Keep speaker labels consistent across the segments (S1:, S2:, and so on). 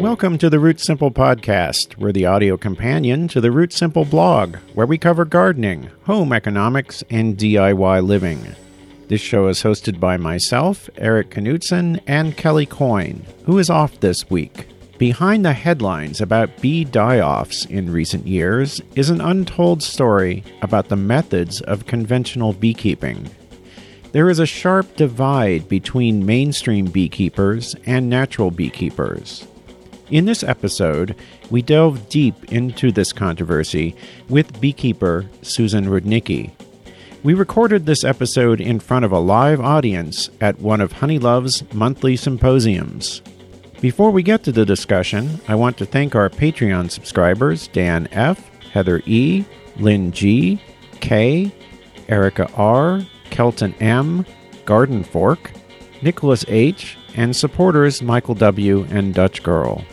S1: Welcome to the Root Simple Podcast. We're the audio companion to the Root Simple blog, where we cover gardening, home economics, and DIY living. This show is hosted by myself, Erik Knutzen, and Kelly Coyne, who is off this week. Behind the headlines about bee die offs in recent years is an untold story about the methods of conventional beekeeping. There is a sharp divide between mainstream beekeepers and natural beekeepers. In this episode, we delve deep into this controversy with beekeeper Susan Rudnicki. We recorded this episode in front of a live audience at one of Honeylove's monthly symposiums. Before we get to the discussion, I want to thank our Patreon subscribers Dan F., Heather E., Lynn G., K., Erica R., Kelton M., Garden Fork, Nicholas H., and supporters Michael W. and Dutch Girl.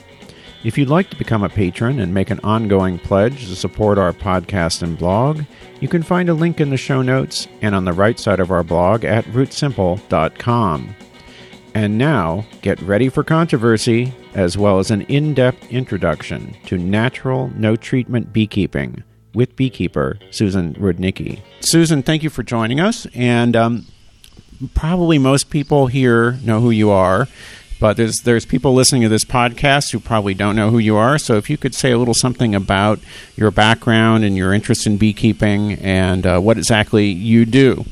S1: If you'd like to become a patron and make an ongoing pledge to support our podcast and blog, you can find a link in the show notes and on the right side of our blog at rootsimple.com. And now, get ready for controversy, as well as an in depth introduction to natural, no treatment beekeeping with beekeeper Susan Rudnicki. Susan, thank you for joining us. And um, probably most people here know who you are. But there's there's people listening to this podcast who probably don't know who you are. So if you could say a little something about your background and your interest in beekeeping and uh, what exactly you do.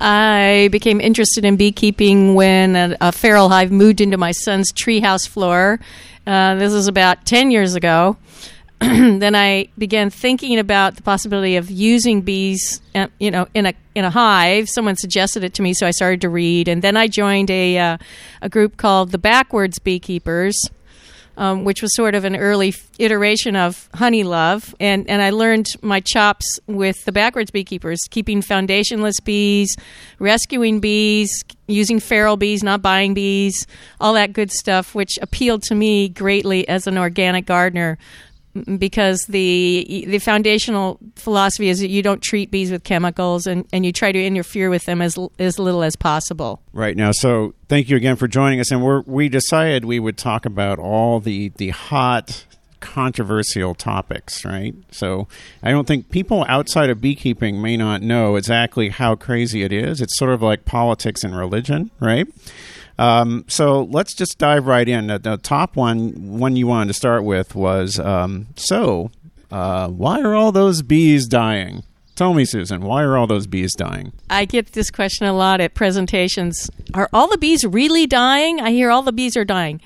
S2: I became interested in beekeeping when a, a feral hive moved into my son's treehouse floor. Uh, this was about 10 years ago. then I began thinking about the possibility of using bees, uh, you know, in a in a hive. Someone suggested it to me, so I started to read, and then I joined a uh, a group called the Backwards Beekeepers. Um, which was sort of an early iteration of Honeylove, and and I learned my chops with the backwards beekeepers, keeping foundationless bees, rescuing bees, using feral bees, not buying bees, all that good stuff, which appealed to me greatly as an organic gardener because the the foundational philosophy is that you don't treat bees with chemicals and, and you try to interfere with them as as little as possible.
S1: Right now, so thank you again for joining us. And we we decided we would talk about all the the hot controversial topics, right? So I don't think people outside of beekeeping may not know exactly how crazy it is. It's sort of like politics and religion, right? Um, so let's just dive right in. The, the, top one, one you wanted to start with was um, so uh, why are all those bees dying? Tell me, Susan, why are all those bees dying?
S2: I get this question a lot at presentations. Are all the bees really dying? I hear all the bees are dying.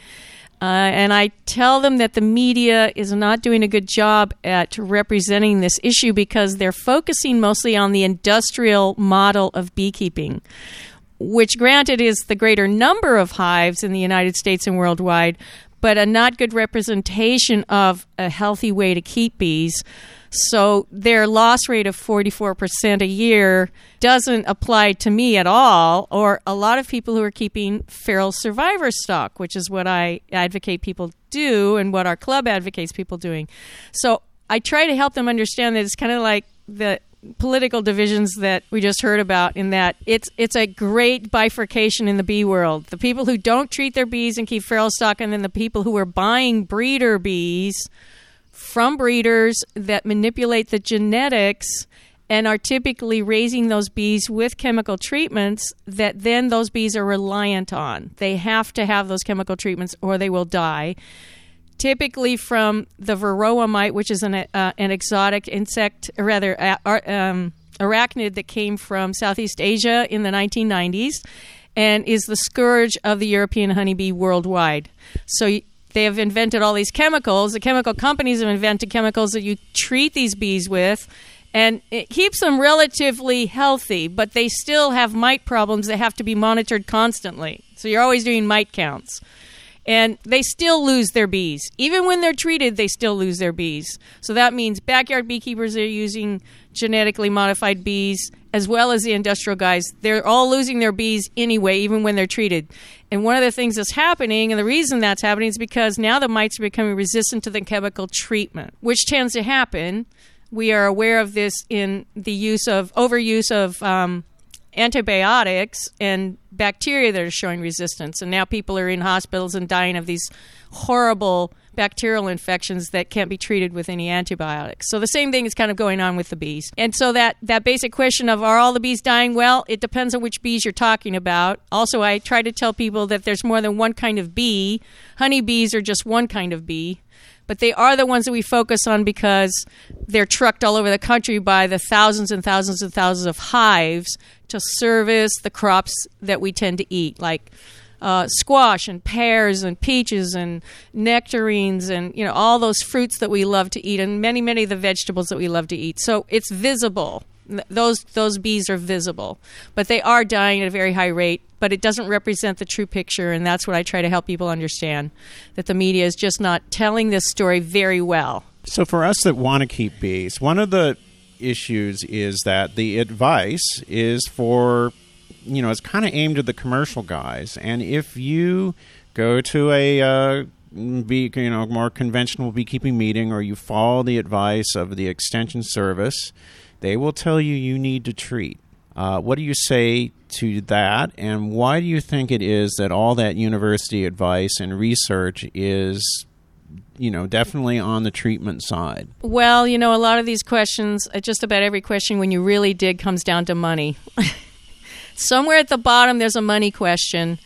S2: Uh, and I tell them that the media is not doing a good job at representing this issue because they're focusing mostly on the industrial model of beekeeping which granted is the greater number of hives in the United States and worldwide, but a not good representation of a healthy way to keep bees. So their loss rate of 44% a year doesn't apply to me at all, or a lot of people who are keeping feral survivor stock, which is what I advocate people do and what our club advocates people doing. So I try to help them understand that it's kind of like the political divisions that we just heard about in that it's it's a great bifurcation in the bee world. The people who don't treat their bees and keep feral stock and then the people who are buying breeder bees from breeders that manipulate the genetics and are typically raising those bees with chemical treatments that then those bees are reliant on. They have to have those chemical treatments or they will die typically from the varroa mite, which is an, uh, an exotic insect, or rather, uh, um, arachnid that came from Southeast Asia in the 1990s and is the scourge of the European honeybee worldwide. So they have invented all these chemicals. The chemical companies have invented chemicals that you treat these bees with. And it keeps them relatively healthy, but they still have mite problems that have to be monitored constantly. So you're always doing mite counts and they still lose their bees. Even when they're treated, they still lose their bees. So that means backyard beekeepers are using genetically modified bees as well as the industrial guys. They're all losing their bees anyway, even when they're treated. And one of the things that's happening, and the reason that's happening, is because now the mites are becoming resistant to the chemical treatment, which tends to happen. We are aware of this in the use of overuse of um, antibiotics and bacteria that are showing resistance. And now people are in hospitals and dying of these horrible bacterial infections that can't be treated with any antibiotics. So the same thing is kind of going on with the bees. And so that, that basic question of are all the bees dying? Well, it depends on which bees you're talking about. Also, I try to tell people that there's more than one kind of bee. Honeybees are just one kind of bee but they are the ones that we focus on because they're trucked all over the country by the thousands and thousands and thousands of hives to service the crops that we tend to eat, like uh, squash and pears and peaches and nectarines and you know all those fruits that we love to eat and many many of the vegetables that we love to eat. So it's visible those those bees are visible, but they are dying at a very high rate. But it doesn't represent the true picture, and that's what I try to help people understand that the media is just not telling this story very well.
S1: So, for us that want to keep bees, one of the issues is that the advice is for you know it's kind of aimed at the commercial guys, and if you go to a uh, be you know more conventional beekeeping meeting or you follow the advice of the extension service they will tell you you need to treat. Uh, what do you say to that, and why do you think it is that all that university advice and research is, you know, definitely on the treatment side?
S2: Well, you know, a lot of these questions, uh, just about every question, when you really dig, comes down to money. Somewhere at the bottom, there's a money question.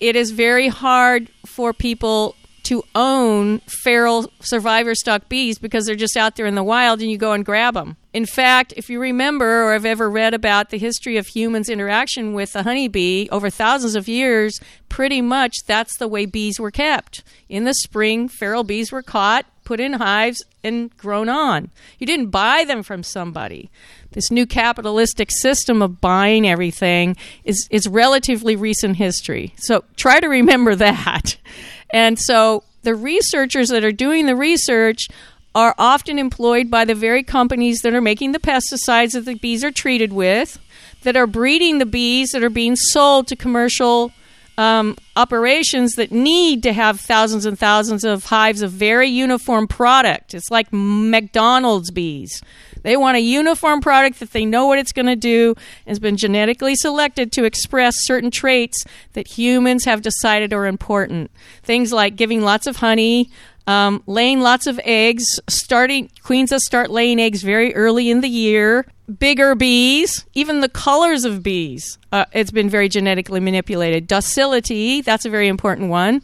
S2: It is very hard for people to own feral survivor stock bees because they're just out there in the wild and you go and grab them. In fact, if you remember or have ever read about the history of humans' interaction with the honeybee over thousands of years, pretty much that's the way bees were kept. In the spring, feral bees were caught, put in hives, and grown on. You didn't buy them from somebody. This new capitalistic system of buying everything is, is relatively recent history. So try to remember that. And so the researchers that are doing the research are often employed by the very companies that are making the pesticides that the bees are treated with, that are breeding the bees that are being sold to commercial um, operations that need to have thousands and thousands of hives of very uniform product. It's like McDonald's bees. They want a uniform product that they know what it's going to do has been genetically selected to express certain traits that humans have decided are important. Things like giving lots of honey, um, laying lots of eggs, starting queens that start laying eggs very early in the year, bigger bees, even the colors of bees. Uh, it's been very genetically manipulated. Docility, that's a very important one.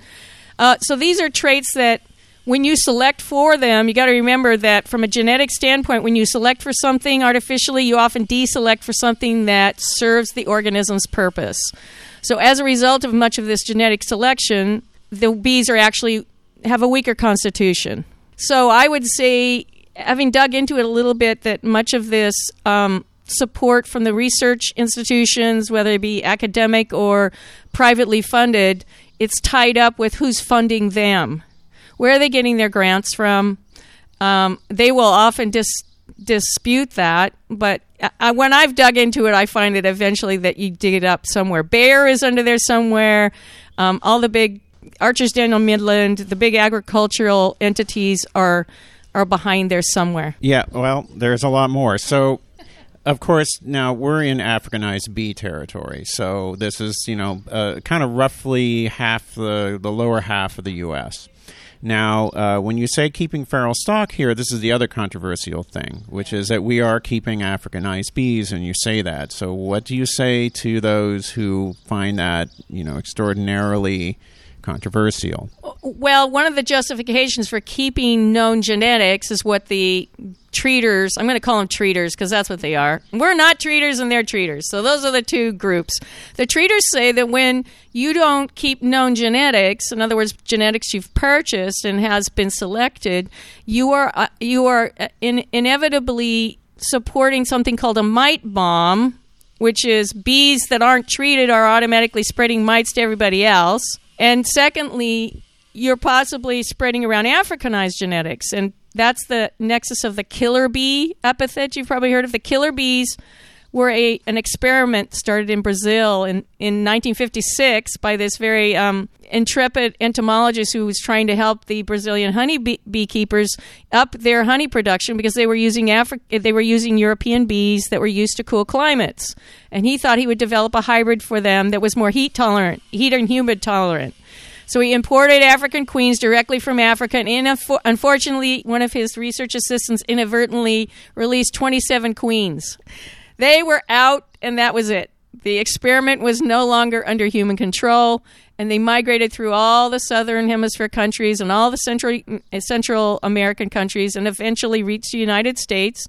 S2: Uh, so these are traits that when you select for them, you got to remember that from a genetic standpoint, when you select for something artificially, you often deselect for something that serves the organism's purpose. So as a result of much of this genetic selection, the bees are actually have a weaker constitution. So I would say, having dug into it a little bit, that much of this um, support from the research institutions, whether it be academic or privately funded, it's tied up with who's funding them. Where are they getting their grants from? Um, they will often dis- dispute that, but I, when I've dug into it, I find it eventually that you dig it up somewhere. Bayer is under there somewhere. Um, all the big Archer Daniels Midland, the big agricultural entities are are behind there somewhere.
S1: Yeah, well, there's a lot more. So, of course, now we're in Africanized bee territory. So this is, you know, uh, kind of roughly half the the lower half of the U.S. Now, uh, when you say keeping feral stock here, this is the other controversial thing, which is that we are keeping Africanized bees, and you say that. So, what do you say to those who find that, you know, extraordinarily controversial.
S2: Well, one of the justifications for keeping known genetics is what the treaters, I'm going to call them treaters because that's what they are. We're not treaters and they're treaters. So those are the two groups. The treaters say that when you don't keep known genetics, in other words, genetics you've purchased and has been selected, you are uh, you are uh, in, inevitably supporting something called a mite bomb, which is bees that aren't treated are automatically spreading mites to everybody else and secondly, you're possibly spreading around Africanized genetics. And that's the nexus of the killer bee epithet. You've probably heard of the killer bees were a an experiment started in Brazil in, in 1956 by this very um, intrepid entomologist who was trying to help the Brazilian honey bee- beekeepers up their honey production because they were using Afri- they were using European bees that were used to cool climates, and he thought he would develop a hybrid for them that was more heat tolerant, heat and humid tolerant. So he imported African queens directly from Africa, and unfortunately, one of his research assistants inadvertently released 27 queens. They were out, and that was it. The experiment was no longer under human control, and they migrated through all the southern hemisphere countries and all the central Central American countries, and eventually reached the United States.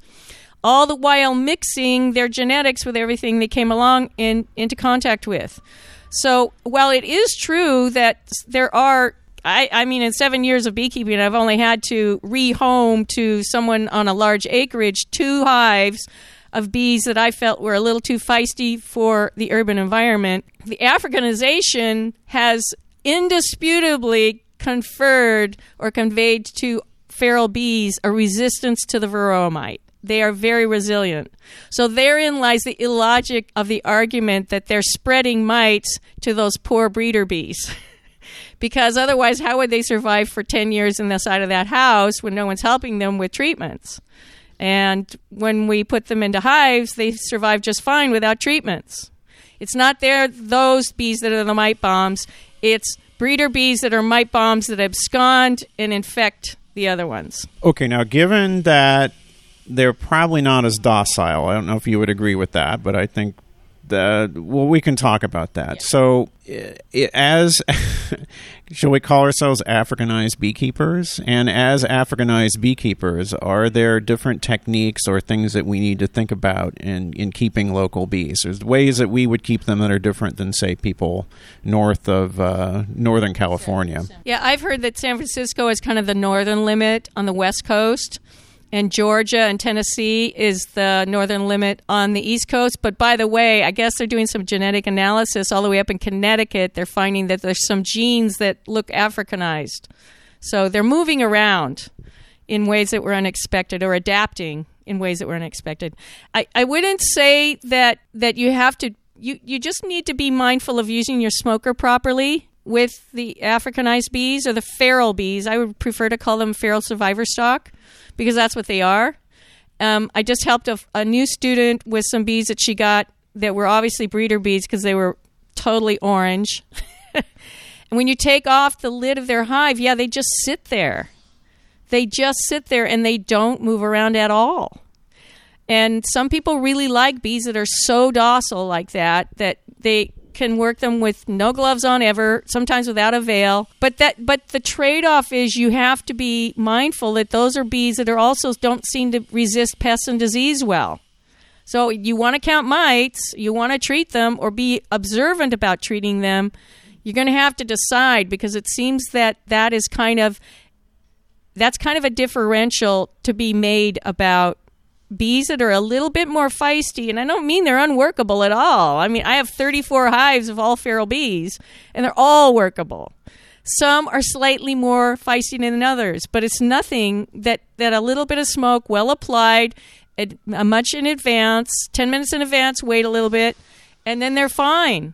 S2: All the while mixing their genetics with everything they came along in into contact with. So while it is true that there are I, I, mean, in seven years of beekeeping, I've only had to rehome to someone on a large acreage two hives of bees that I felt were a little too feisty for the urban environment. The Africanization has indisputably conferred or conveyed to feral bees a resistance to the varroa mite. They are very resilient. So therein lies the illogic of the argument that they're spreading mites to those poor breeder bees. because otherwise, how would they survive for 10 years in the side of that house when no one's helping them with treatments? And when we put them into hives, they survive just fine without treatments. It's not there those bees that are the mite bombs. It's breeder bees that are mite bombs that abscond and infect the other ones.
S1: Okay, now given that they're probably not as docile. I don't know if you would agree with that, but I think that well, we can talk about that. Yeah. So, eh, eh, as shall we call ourselves Africanized beekeepers? And as Africanized beekeepers, are there different techniques or things that we need to think about in in keeping local bees? There's ways that we would keep them that are different than, say, people north of uh, Northern California.
S2: Yeah, I've heard that San Francisco is kind of the northern limit on the West Coast and Georgia and Tennessee is the northern limit on the East Coast. But by the way, I guess they're doing some genetic analysis all the way up in Connecticut. They're finding that there's some genes that look Africanized. So they're moving around in ways that were unexpected or adapting in ways that were unexpected. I, I wouldn't say that, that you have to, you, you just need to be mindful of using your smoker properly with the Africanized bees or the feral bees. I would prefer to call them feral survivor stock because that's what they are. Um, I just helped a, a, new student with some bees that she got that were obviously breeder bees because they were totally orange. and when you take off the lid of their hive, yeah, they just sit there. They just sit there and they don't move around at all. And some people really like bees that are so docile like that that they can work them with no gloves on ever, sometimes without a veil. But that but the trade-off is you have to be mindful that those are bees that are also don't seem to resist pests and disease well. So you want to count mites, you want to treat them or be observant about treating them. You're going to have to decide because it seems that that is kind of that's kind of a differential to be made about bees that are a little bit more feisty, and I don't mean they're unworkable at all. I mean, I have 34 hives of all feral bees, and they're all workable. Some are slightly more feisty than others, but it's nothing that, that a little bit of smoke, well applied, a, a much in advance, 10 minutes in advance, wait a little bit, and then they're fine.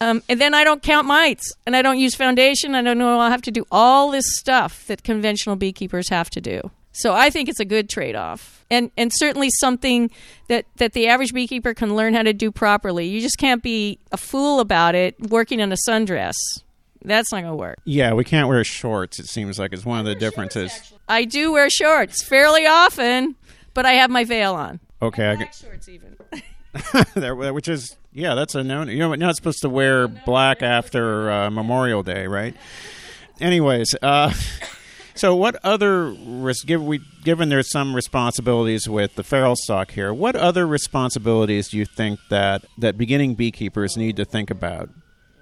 S2: Um, and then I don't count mites, and I don't use foundation. I don't know I'll have to do all this stuff that conventional beekeepers have to do. So I think it's a good trade off. And and certainly something that, that the average beekeeper can learn how to do properly. You just can't be a fool about it working in a sundress. That's not going to work.
S1: Yeah, we can't wear shorts. It seems like it's one of the differences.
S2: Shorts, I do wear shorts fairly often, but I have my veil on.
S1: Okay,
S2: I I
S1: get
S2: shorts even.
S1: there, which is yeah, that's a no. You know, you're not supposed to wear black after uh, Memorial Day, right? Anyways, uh, so, what other give we given there's some responsibilities with the feral stock here? What other responsibilities do you think that that beginning beekeepers need to think about?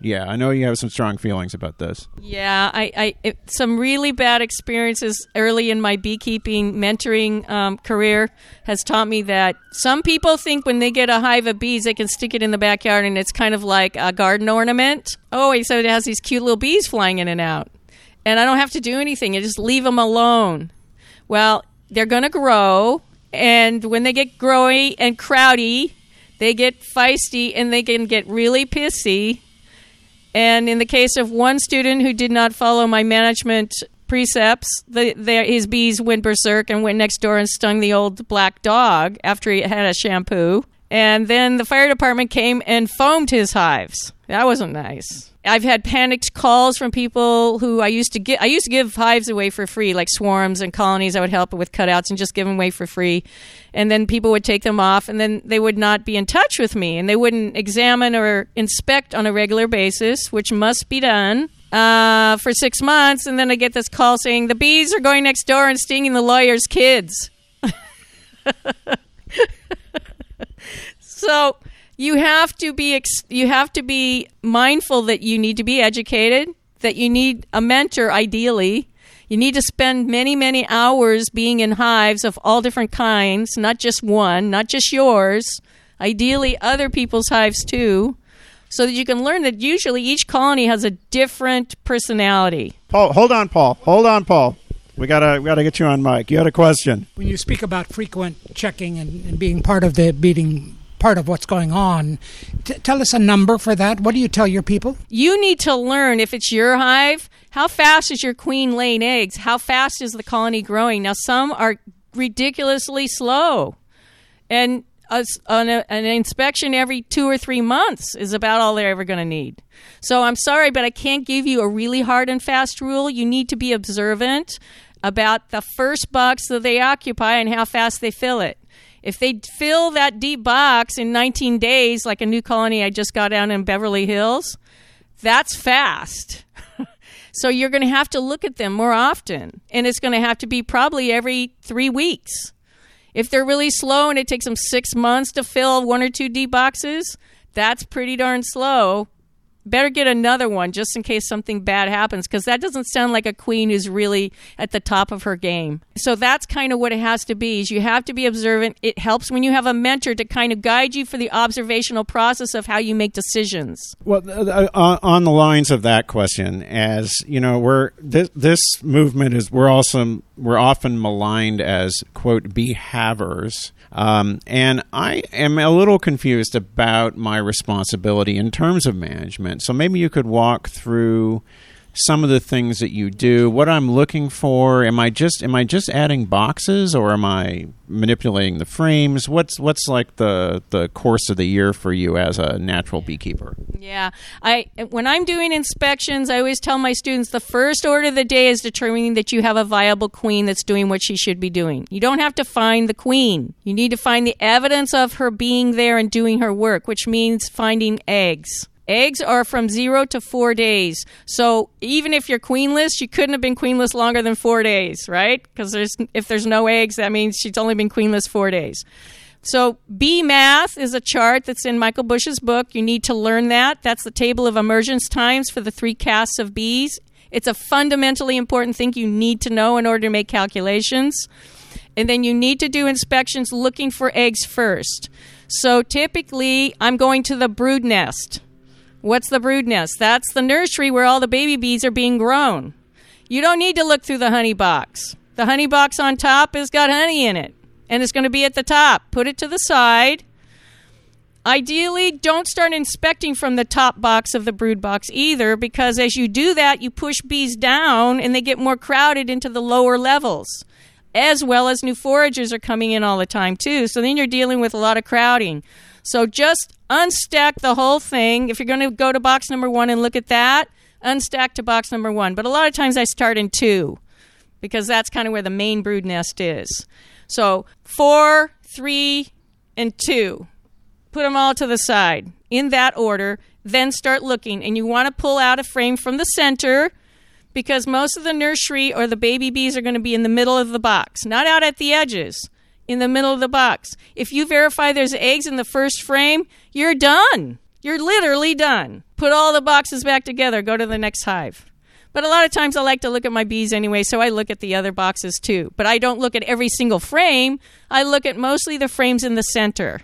S1: Yeah, I know you have some strong feelings about this.
S2: Yeah, I, I it, some really bad experiences early in my beekeeping mentoring um, career has taught me that some people think when they get a hive of bees, they can stick it in the backyard and it's kind of like a garden ornament. Oh, so it has these cute little bees flying in and out and I don't have to do anything. I just leave them alone. Well, they're going to grow, and when they get growy and crowdy, they get feisty and they can get really pissy. And in the case of one student who did not follow my management precepts, the, the, his bees went berserk and went next door and stung the old black dog after he had a shampoo. And then the fire department came and foamed his hives. That wasn't nice. I've had panicked calls from people who I used to get. I used to give hives away for free, like swarms and colonies. I would help with cutouts and just give them away for free, and then people would take them off, and then they would not be in touch with me, and they wouldn't examine or inspect on a regular basis, which must be done uh, for six months, and then I get this call saying the bees are going next door and stinging the lawyer's kids. so you have to be ex- you have to be mindful that you need to be educated, that you need a mentor ideally. You need to spend many, many hours being in hives of all different kinds, not just one, not just yours, ideally other people's hives too, so that you can learn that usually each colony has a different personality.
S1: Paul, hold on, Paul. Hold on, Paul. We gotta we gotta get you on mic. You had a question.
S3: When you speak about frequent checking and, and being part of the beating part of what's going on. T- tell us a number for that. What do you tell your people?
S2: You need to learn if it's your hive, how fast is your queen laying eggs? How fast is the colony growing? Now, some are ridiculously slow. And a, an, an, inspection every two or three months is about all they're ever going to need. So I'm sorry, but I can't give you a really hard and fast rule. You need to be observant about the first box that they occupy and how fast they fill it. If they fill that deep box in 19 days, like a new colony I just got down in Beverly Hills, that's fast. so you're going to have to look at them more often. And it's going to have to be probably every three weeks. If they're really slow and it takes them six months to fill one or two deep boxes, that's pretty darn slow better get another one just in case something bad happens because that doesn't sound like a queen who's really at the top of her game. So that's kind of what it has to be. Is you have to be observant. It helps when you have a mentor to kind of guide you for the observational process of how you make decisions.
S1: Well, uh, on the lines of that question, as you know, we're this, this movement is we're also we're often maligned as quote behavers um, and I am a little confused about my responsibility in terms of management. So maybe you could walk through some of the things that you do, what I'm looking for. Am I just am I just adding boxes or am I manipulating the frames? What's what's like the the course of the year for you as a natural beekeeper?
S2: Yeah. I when I'm doing inspections, I always tell my students the first order of the day is determining that you have a viable queen that's doing what she should be doing. You don't have to find the queen. You need to find the evidence of her being there and doing her work, which means finding eggs. Eggs are from zero to four days. So even if you're queenless, you couldn't have been queenless longer than four days, right? Because there's if there's no eggs, that means she's only been queenless four days. So bee math is a chart that's in Michael Bush's book. You need to learn that. That's the table of emergence times for the three castes of bees. It's a fundamentally important thing you need to know in order to make calculations. And then you need to do inspections looking for eggs first. So typically, I'm going to the brood nest. What's the brood nest? That's the nursery where all the baby bees are being grown. You don't need to look through the honey box. The honey box on top has got honey in it, and it's going to be at the top. Put it to the side. Ideally, don't start inspecting from the top box of the brood box either, because as you do that, you push bees down and they get more crowded into the lower levels, as well as new foragers are coming in all the time, too. So then you're dealing with a lot of crowding. So just unstack the whole thing. If you're going to go to box number one and look at that, unstack to box number one. But a lot of times I start in two because that's kind of where the main brood nest is. So four, three, and two. Put them all to the side in that order. Then start looking. And you want to pull out a frame from the center because most of the nursery or the baby bees are going to be in the middle of the box, not out at the edges in the middle of the box. If you verify there's eggs in the first frame, you're done. You're literally done. Put all the boxes back together, go to the next hive. But a lot of times I like to look at my bees anyway, so I look at the other boxes too. But I don't look at every single frame, I look at mostly the frames in the center.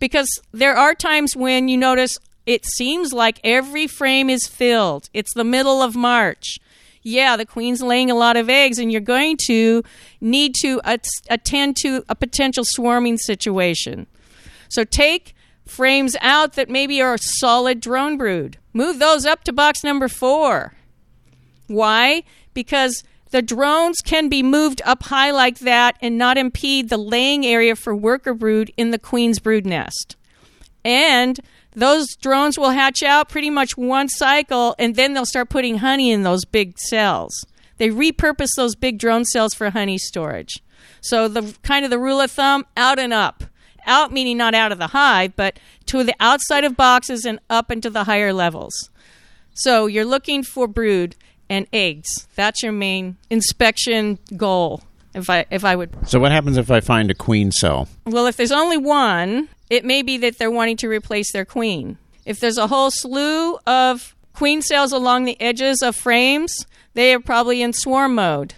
S2: Because there are times when you notice it seems like every frame is filled. It's the middle of March yeah, the queen's laying a lot of eggs, and you're going to need to at- attend to a potential swarming situation. So take frames out that maybe are a solid drone brood. Move those up to box number four. Why? Because the drones can be moved up high like that and not impede the laying area for worker brood in the queen's brood nest. And those drones will hatch out pretty much one cycle and then they'll start putting honey in those big cells. They repurpose those big drone cells for honey storage. So the kind of the rule of thumb out and up. Out meaning not out of the hive, but to the outside of boxes and up into the higher levels. So you're looking for brood and eggs. That's your main inspection goal. If I if I would
S1: So what happens if I find a queen cell?
S2: well, if there's only one, it may be that they're wanting to replace their queen. If there's a whole slew of queen cells along the edges of frames, they are probably in swarm mode.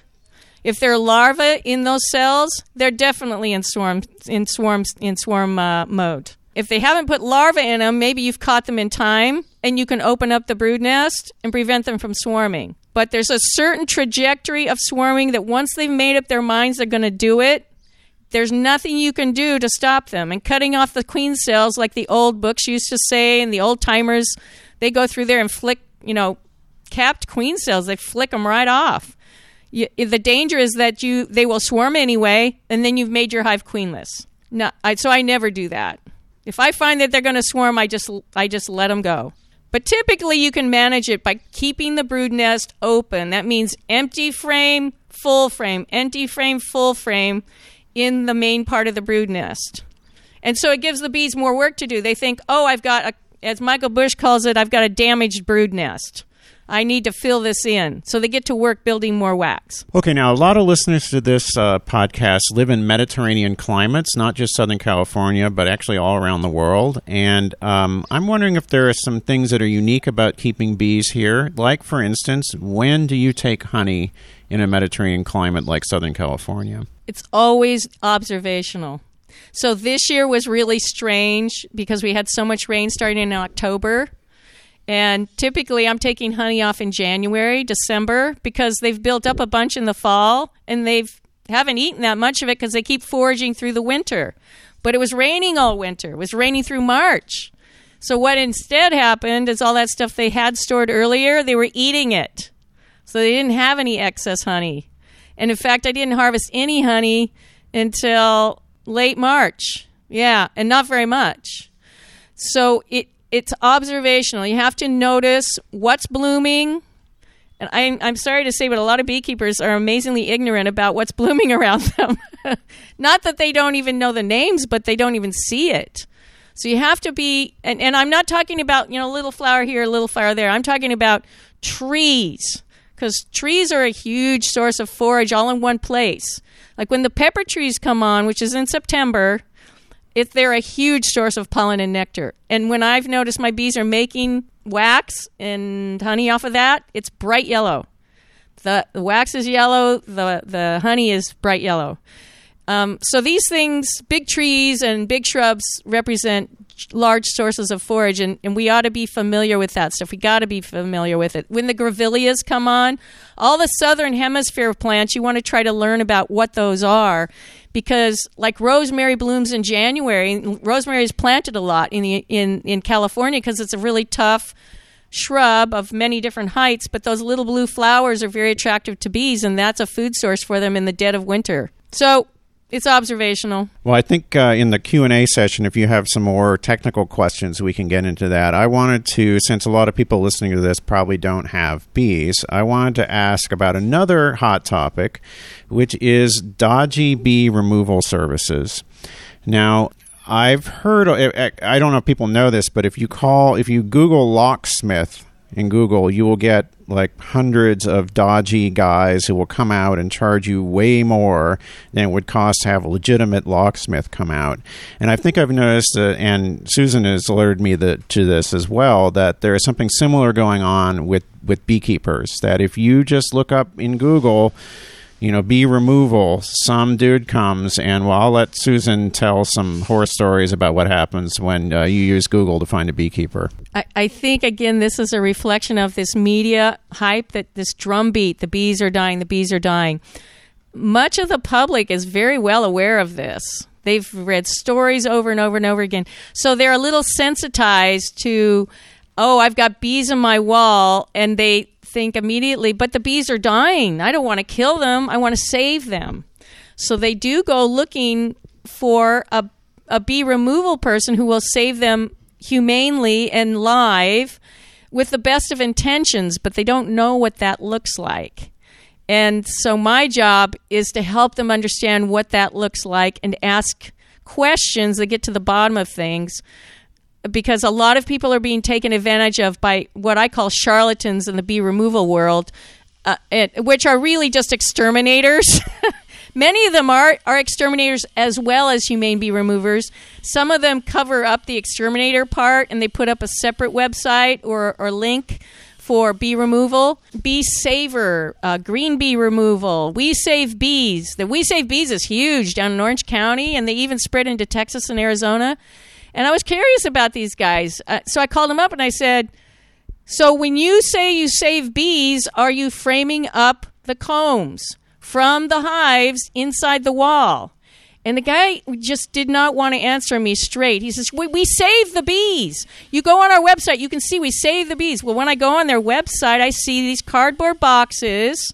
S2: If there are larvae in those cells, they're definitely in swarm in swarm in swarm uh, mode. If they haven't put larvae in them, maybe you've caught them in time, and you can open up the brood nest and prevent them from swarming. But there's a certain trajectory of swarming that once they've made up their minds they're going to do it, there's nothing you can do to stop them. And cutting off the queen cells, like the old books used to say, and the old timers, they go through there and flick, you know, capped queen cells. They flick them right off. You, the danger is that you they will swarm anyway, and then you've made your hive queenless. No, I, so I never do that. If I find that they're going to swarm, I just I just let them go. But typically, you can manage it by keeping the brood nest open. That means empty frame, full frame, empty frame, full frame in the main part of the brood nest. And so it gives the bees more work to do. They think, oh, I've got, a, as Michael Bush calls it, I've got a damaged brood nest. I need to fill this in. So they get to work building more wax.
S1: Okay, now a lot of listeners to this uh, podcast live in Mediterranean climates, not just Southern California, but actually all around the world. And um, I'm wondering if there are some things that are unique about keeping bees here. Like, for instance, when do you take honey in a Mediterranean climate like Southern California?
S2: It's always observational. So this year was really strange because we had so much rain starting in October. And typically, I'm taking honey off in January, December, because they've built up a bunch in the fall and they've haven't eaten that much of it because they keep foraging through the winter. But it was raining all winter. It was raining through March. So what instead happened is all that stuff they had stored earlier, they were eating it. So they didn't have any excess honey. And in fact, I didn't harvest any honey until late March. Yeah, and not very much. So it it's observational. You have to notice what's blooming. And I'm, I'm sorry to say, but a lot of beekeepers are amazingly ignorant about what's blooming around them. not that they don't even know the names, but they don't even see it. So you have to be, and, and I'm not talking about, you know, little flower here, a little flower there. I'm talking about trees, because trees are a huge source of forage all in one place. Like when the pepper trees come on, which is in September, if they're a huge source of pollen and nectar. And when I've noticed my bees are making wax and honey off of that, it's bright yellow. The, the wax is yellow, the, the honey is bright yellow. Um, so these things, big trees and big shrubs, represent large sources of forage, and, and we ought to be familiar with that stuff. We got to be familiar with it. When the grevilleas come on, all the southern hemisphere plants, you want to try to learn about what those are because like rosemary blooms in January. Rosemary is planted a lot in the in in California because it's a really tough shrub of many different heights, but those little blue flowers are very attractive to bees, and that's a food source for them in the dead of winter. So it's observational.
S1: Well, I think uh, in the Q and A session, if you have some more technical questions, we can get into that. I wanted to, since a lot of people listening to this probably don't have bees, I wanted to ask about another hot topic, which is dodgy bee removal services. Now, I've heard. I don't know if people know this, but if you call, if you Google locksmith in Google, you will get like hundreds of dodgy guys who will come out and charge you way more than it would cost to have a legitimate locksmith come out. And I think I've noticed, uh, and Susan has alerted me that, to this as well, that there is something similar going on with, with beekeepers. That if you just look up in Google, you know, bee removal, some dude comes and well, I'll let Susan tell some horror stories about what happens when uh, you use Google to find a beekeeper.
S2: I, I, think again, this is a reflection of this media hype that this drumbeat: the bees are dying, the bees are dying. Much of the public is very well aware of this. They've read stories over and over and over again. So they're a little sensitized to, oh, I've got bees on my wall, and they think immediately, but the bees are dying. I don't want to kill them. I want to save them. So they do go looking for a, a bee removal person who will save them humanely and live with the best of intentions, but they don't know what that looks like. And so my job is to help them understand what that looks like and ask questions that get to the bottom of things because a lot of people are being taken advantage of by what I call charlatans in the bee removal world, uh, it, which are really just exterminators. Many of them are, are exterminators as well as humane bee removers. Some of them cover up the exterminator part and they put up a separate website or, or link for bee removal, bee saver, uh, green bee removal. We save bees. The We Save Bees is huge down in Orange County, and they even spread into Texas and Arizona. And I was curious about these guys, uh, so I called them up and I said, "So when you say you save bees, are you framing up the combs from the hives inside the wall?" And the guy just did not want to answer me straight. He says, we, we save the bees. You go on our website, you can see we save the bees. Well, when I go on their website, I see these cardboard boxes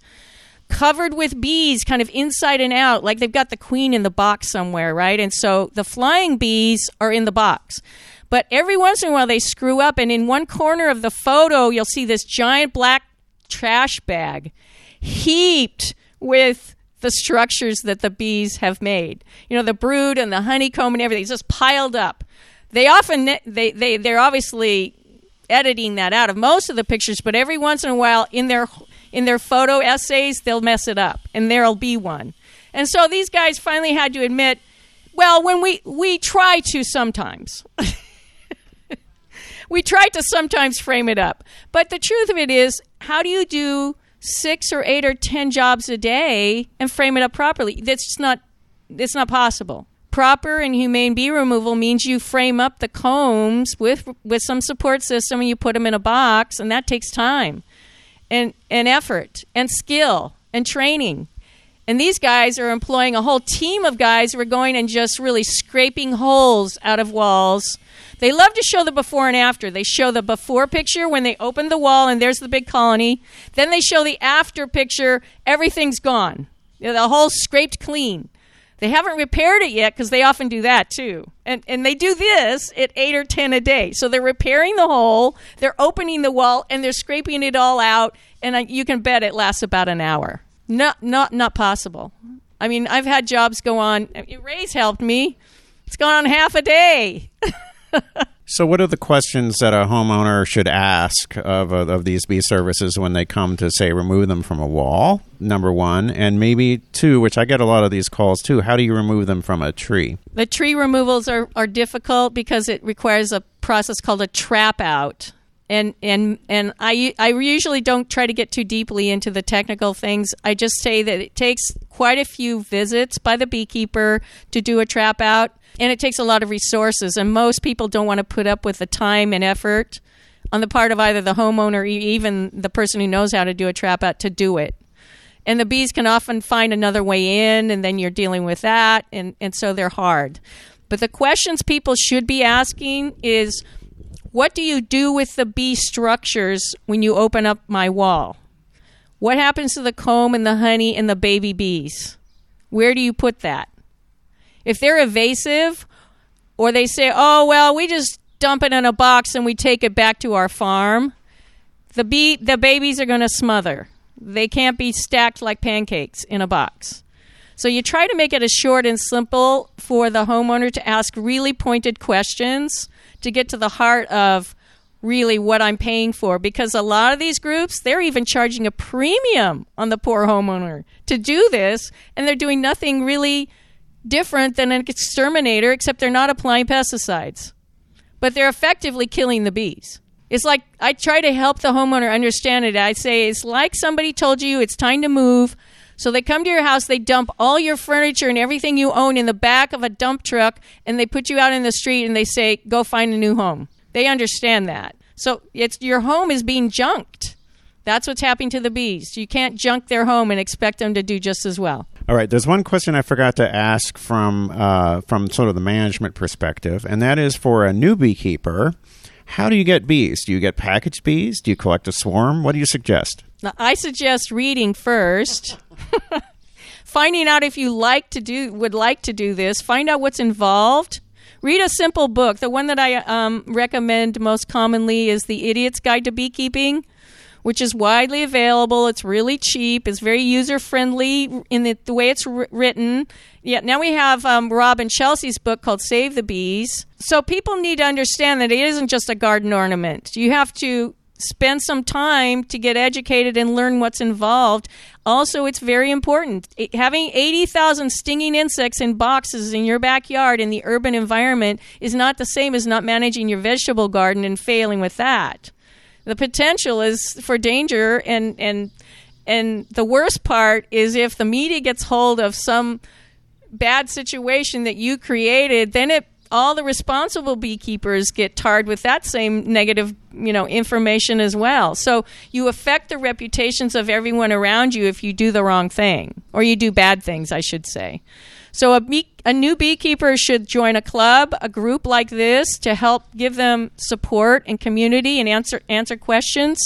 S2: covered with bees kind of inside and out, like they've got the queen in the box somewhere, right? And so the flying bees are in the box. But every once in a while they screw up, and in one corner of the photo, you'll see this giant black trash bag heaped with the structures that the bees have made. You know, the brood and the honeycomb and everything is just piled up. They often they they they're obviously editing that out of most of the pictures, but every once in a while in their in their photo essays they'll mess it up, and there'll be one. And so these guys finally had to admit, well, when we we try to sometimes. we try to sometimes frame it up. But the truth of it is, how do you do six or eight or ten jobs a day and frame it up properly. That's just not it's not possible. Proper and humane bee removal means you frame up the combs with with some support system and you put them in a box and that takes time and and effort and skill and training. And these guys are employing a whole team of guys who are going and just really scraping holes out of walls they love to show the before and after. They show the before picture when they open the wall and there's the big colony. Then they show the after picture, everything's gone. The whole scraped clean. They haven't repaired it yet because they often do that too. And, and they do this at eight or 10 a day. So they're repairing the hole, they're opening the wall, and they're scraping it all out. And you can bet it lasts about an hour. Not, not, not possible. I mean, I've had jobs go on. Ray's helped me. It's gone on half a day.
S1: so, what are the questions that a homeowner should ask of, uh, of these bee services when they come to, say, remove them from a wall? Number one. And maybe two, which I get a lot of these calls too. How do you remove them from a tree?
S2: The tree removals are, are difficult because it requires a process called a trap out and and and I I usually don't try to get too deeply into the technical things. I just say that it takes quite a few visits by the beekeeper to do a trap out and it takes a lot of resources and most people don't want to put up with the time and effort on the part of either the homeowner or even the person who knows how to do a trap out to do it. And the bees can often find another way in and then you're dealing with that and, and so they're hard. But the questions people should be asking is what do you do with the bee structures when you open up my wall? What happens to the comb and the honey and the baby bees? Where do you put that if they're evasive or they say, oh, well, we just dump it in a box and we take it back to our farm, the, bee, the babies are going to smother. They can't be stacked like pancakes in a box. So you try to make it as short and simple for the homeowner to ask really pointed questions to get to the heart of really what I'm paying for because a lot of these groups they're even charging a premium on the poor homeowner to do this and they're doing nothing really different than an exterminator, except they're not applying pesticides. But they're effectively killing the bees. It's like I try to help the homeowner understand it. I say it's like somebody told you it's time to move. So they come to your house, they dump all your furniture and everything you own in the back of a dump truck, and they put you out in the street and they say, go find a new home. They understand that. So it's your home is being junked. That's what's happening to the bees. You can't junk their home and expect them to do just as well.
S1: All right, there's one question I forgot to ask from uh, from sort of the management perspective, and that is for a new beekeeper. How do you get bees? Do you get packaged bees? Do you collect a swarm? What do you suggest?
S2: I suggest reading first. Finding out if you like to do would like to do this. Find out what's involved. Read a simple book. The one that I um, recommend most commonly is The Idiot's Guide to Beekeeping which is widely available. It's really cheap. It's very user friendly in the, the, way it's r- written. Yeah, now we have um, Rob and Chelsea's book called Save the Bees. So people need to understand that it isn't just a garden ornament. You have to spend some time to get educated and learn what's involved. Also, it's very important. It, having 80,000 stinging insects in boxes in your backyard in the urban environment is not the same as not managing your vegetable garden and failing with that the potential is for danger and and and the worst part is if the media gets hold of some bad situation that you created then it all the responsible beekeepers get tarred with that same negative you know information as well. So you affect the reputations of everyone around you if you do the wrong thing or you do bad things i should say so a, bee, a new beekeeper should join a club, a group like this to help give them support and community and answer answer questions.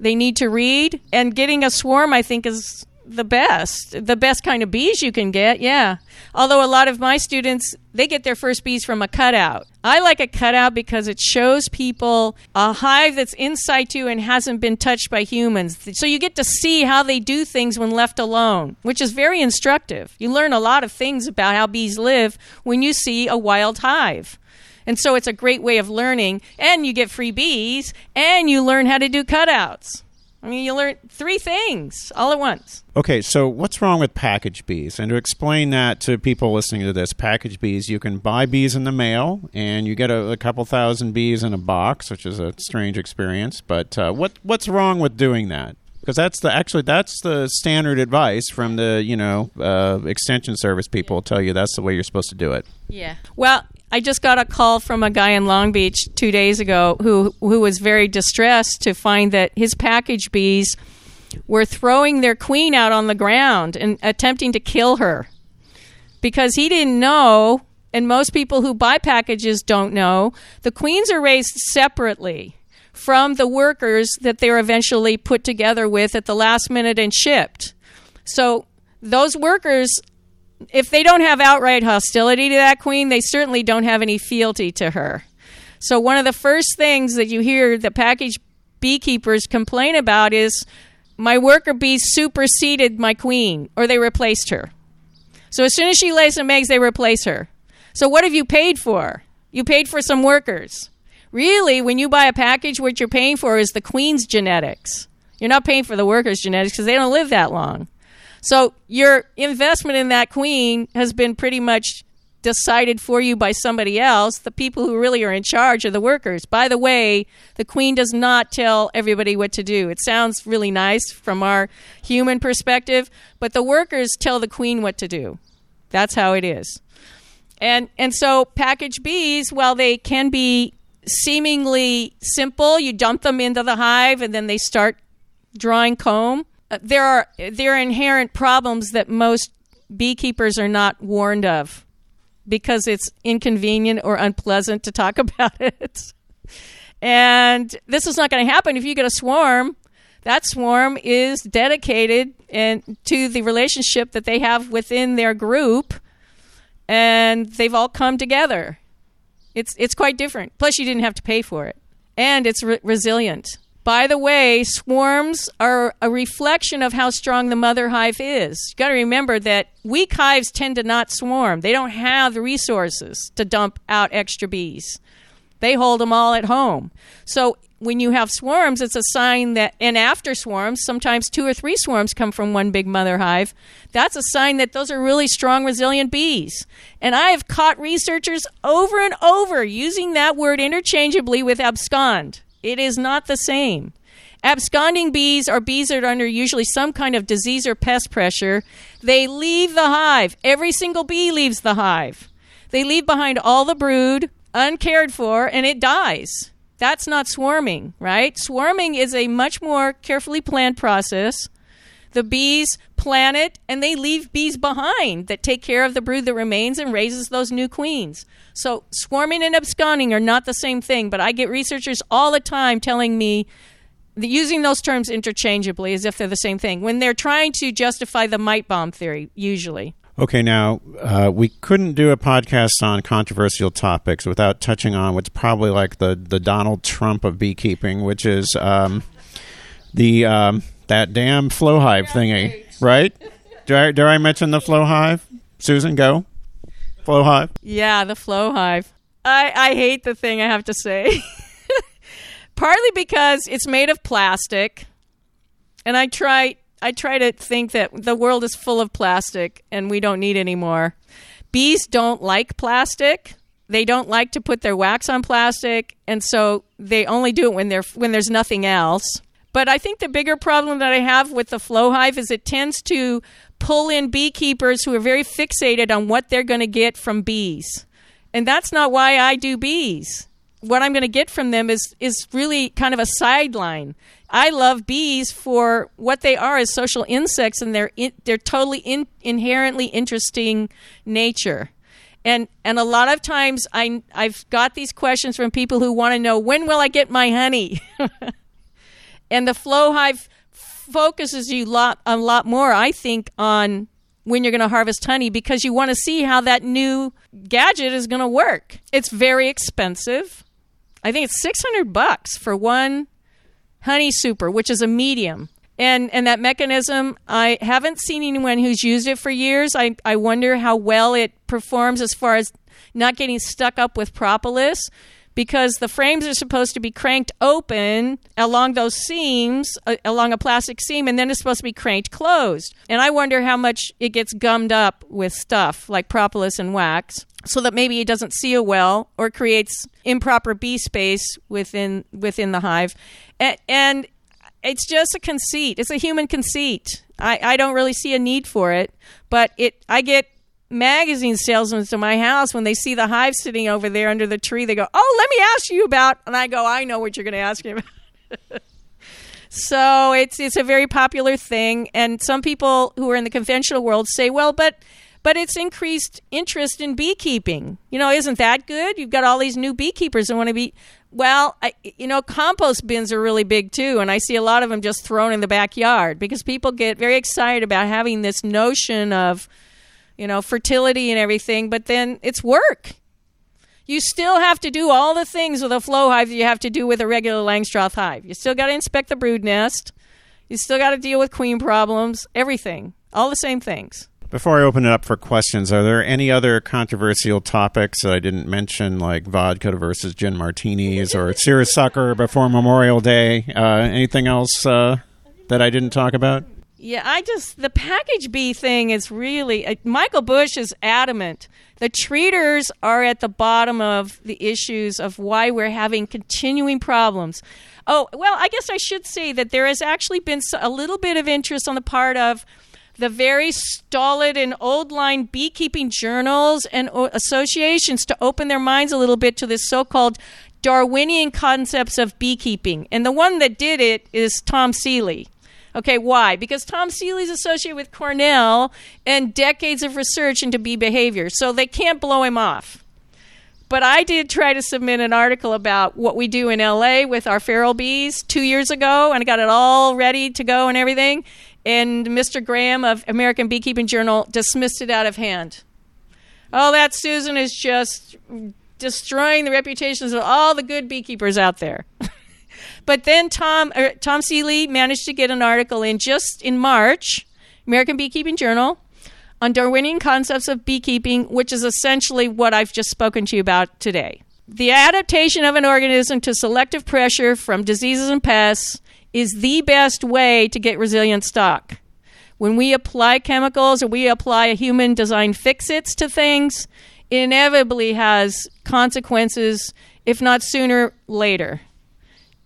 S2: They need to read and getting a swarm I think is the best, the best kind of bees you can get. Yeah. Although a lot of my students, they get their first bees from a cutout. I like a cutout because it shows people a hive that's in situ and hasn't been touched by humans. So you get to see how they do things when left alone, which is very instructive. You learn a lot of things about how bees live when you see a wild hive. And so it's a great way of learning, and you get free bees, and you learn how to do cutouts. I mean, you learn three things all at once.
S1: Okay, so what's wrong with package bees? And to explain that to people listening to this, package bees, you can buy bees in the mail, and you get a, a couple thousand bees in a box, which is a strange experience. But uh, what what's wrong with doing that? Because that's the actually that's the standard advice from the you know uh, extension service people tell you that's the way you're supposed to do it.
S2: Yeah. Well, I just got a call from a guy in Long Beach two days ago who who was very distressed to find that his package bees were throwing their queen out on the ground and attempting to kill her. Because he didn't know and most people who buy packages don't know the queens are raised separately from the workers that they're eventually put together with at the last minute and shipped. So those workers if they don't have outright hostility to that queen, they certainly don't have any fealty to her. So one of the first things that you hear the package beekeepers complain about is my worker bees superseded my queen or they replaced her. So as soon as she lays some eggs, they replace her. So what have you paid for? You paid for some workers. Really, when you buy a package, what you're paying for is the queen's genetics. You're not paying for the workers' genetics because they don't live that long. So your investment in that queen has been pretty much decided for you by somebody else. The people who really are in charge are the workers. By the way, the queen does not tell everybody what to do. It sounds really nice from our human perspective, but the workers tell the queen what to do. That's how it is. And and so package bees, while they can be seemingly simple, you dump them into the hive and then they start drawing comb Uh, there are there are inherent problems that most beekeepers are not warned of because it's inconvenient or unpleasant to talk about it. and this is not going to happen if you get a swarm. That swarm is dedicated and to the relationship that they have within their group, and they've all come together. It's it's quite different. Plus, you didn't have to pay for it, and it's re- resilient. By the way, swarms are a reflection of how strong the mother hive is. You got to remember that weak hives tend to not swarm. They don't have the resources to dump out extra bees. They hold them all at home. So when you have swarms, it's a sign that, and after swarms, sometimes two or three swarms come from one big mother hive. That's a sign that those are really strong, resilient bees. And I have caught researchers over and over using that word interchangeably with abscond. It is not the same. Absconding bees are bees that are under usually some kind of disease or pest pressure. They leave the hive. Every single bee leaves the hive. They leave behind all the brood, uncared for, and it dies. That's not swarming, right? Swarming is a much more carefully planned process. The bees plant it and they leave bees behind that take care of the brood that remains and raises those new queens. So, swarming and absconding are not the same thing, but I get researchers all the time telling me using those terms interchangeably as if they're the same thing when they're trying to justify the mite bomb theory, usually.
S1: Okay, now uh, we couldn't do a podcast on controversial topics without touching on what's probably like the, the Donald Trump of beekeeping, which is um, the um, that damn flow hive thingy, right? Do I, do I mention the flow hive? Susan, go. Flow hive.
S2: Yeah, the flow hive. I, I hate the thing, I have to say. Partly because it's made of plastic, and I try I try to think that the world is full of plastic and we don't need any more. Bees don't like plastic. They don't like to put their wax on plastic, and so they only do it when they're when there's nothing else. But I think the bigger problem that I have with the flow hive is it tends to pull in beekeepers who are very fixated on what they're going to get from bees. And that's not why I do bees. What I'm going to get from them is is really kind of a sideline. I love bees for what they are as social insects and their their totally in, inherently interesting nature. And and a lot of times I I've got these questions from people who want to know when will I get my honey. and the flow hive focuses you lot a lot more I think on when you're going to harvest honey because you want to see how that new gadget is going to work. It's very expensive. I think it's 600 bucks for one honey super, which is a medium. And and that mechanism, I haven't seen anyone who's used it for years. I, I wonder how well it performs as far as not getting stuck up with propolis because the frames are supposed to be cranked open along those seams, uh, along a plastic seam, and then it's supposed to be cranked closed. And I wonder how much it gets gummed up with stuff like propolis and wax so that maybe it doesn't seal well or creates improper bee space within within the hive. And, and it's just a conceit. It's a human conceit. I, I don't really see a need for it, but it I get magazine salesmen to my house when they see the hive sitting over there under the tree. They go, "Oh, let me ask you about," and I go, "I know what you're going to ask me about." so it's it's a very popular thing, and some people who are in the conventional world say, "Well, but." But it's increased interest in beekeeping. You know, isn't that good? You've got all these new beekeepers that want to be. Well, I, you know, compost bins are really big too, and I see a lot of them just thrown in the backyard because people get very excited about having this notion of you know, fertility and everything, but then it's work. You still have to do all the things with a flow hive that you have to do with a regular Langstroth hive. You still got to inspect the brood nest. You still got to deal with queen problems, everything. All the same things.
S1: Before I open it up for questions, are there any other controversial topics that I didn't mention, like vodka versus gin martinis or seersucker before Memorial Day? Uh, anything else uh, that I didn't talk about?
S2: Yeah, I just the package bee thing is really uh, Michael Bush is adamant. The treaters are at the bottom of the issues of why we're having continuing problems. Oh, well, I guess I should say that there has actually been a little bit of interest on the part of the very stolid and old line beekeeping journals and associations to open their minds a little bit to this so called Darwinian concepts of beekeeping. And the one that did it is Tom Seeley. Okay, why? Because Tom Seeley's associated with Cornell and decades of research into bee behavior, so they can't blow him off. But I did try to submit an article about what we do in LA with our feral bees two years ago, and I got it all ready to go and everything. And Mr. Graham of American Beekeeping Journal dismissed it out of hand. Oh, that Susan is just destroying the reputations of all the good beekeepers out there. But then Tom er, Tom Seeley managed to get an article in just in March, American Beekeeping Journal, on Darwinian concepts of beekeeping, which is essentially what I've just spoken to you about today. The adaptation of an organism to selective pressure from diseases and pests is the best way to get resilient stock. When we apply chemicals or we apply a human designed fix its to things, it inevitably has consequences, if not sooner, later.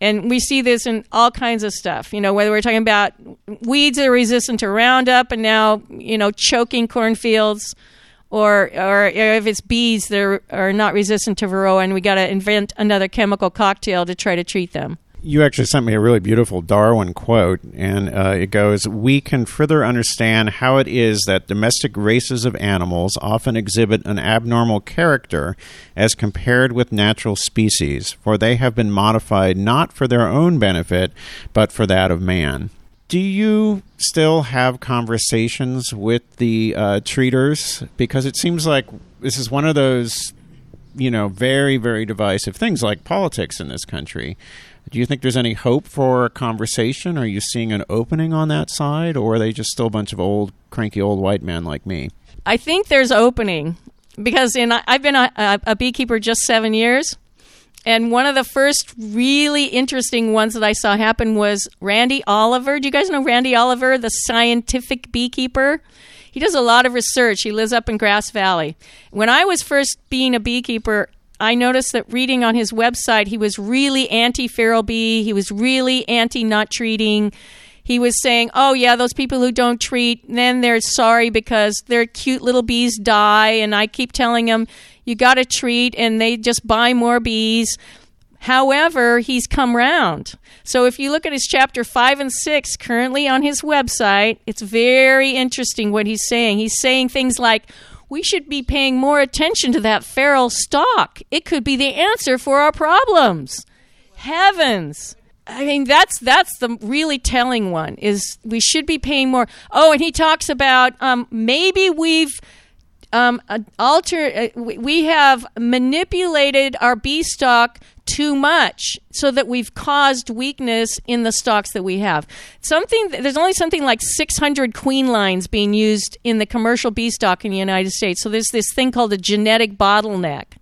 S2: And we see this in all kinds of stuff. You know, whether we're talking about weeds that are resistant to Roundup and now, you know, choking cornfields, or or if it's bees that are, are not resistant to Varroa, and we got to invent another chemical cocktail to try to treat them.
S1: You actually sent me a really beautiful Darwin quote, and uh, it goes We can further understand how it is that domestic races of animals often exhibit an abnormal character as compared with natural species, for they have been modified not for their own benefit, but for that of man. Do you still have conversations with the uh, treaters? Because it seems like this is one of those, you know, very, very divisive things like politics in this country. Do you think there's any hope for a conversation? Are you seeing an opening on that side, or are they just still a bunch of old, cranky old white men like me?
S2: I think there's opening because in I've been a, a beekeeper just seven years, and one of the first really interesting ones that I saw happen was Randy Oliver. Do you guys know Randy Oliver, the scientific beekeeper? He does a lot of research. He lives up in Grass Valley. When I was first being a beekeeper, I noticed that reading on his website, he was really anti feral bee. He was really anti not treating. He was saying, oh, yeah, those people who don't treat, then they're sorry because their cute little bees die. And I keep telling them, you got to treat, and they just buy more bees. However, he's come round. So if you look at his chapter 5 and 6 currently on his website, it's very interesting what he's saying. He's saying things like, we should be paying more attention to that feral stock. It could be the answer for our problems. Heavens. I mean that's that's the really telling one is we should be paying more. Oh, and he talks about um, maybe we've um, alter. Uh, we have manipulated our bee stock too much so that we've caused weakness in the stocks that we have. Something there's only something like 600 queen lines being used in the commercial bee stock in the United States. So there's this thing called a genetic bottleneck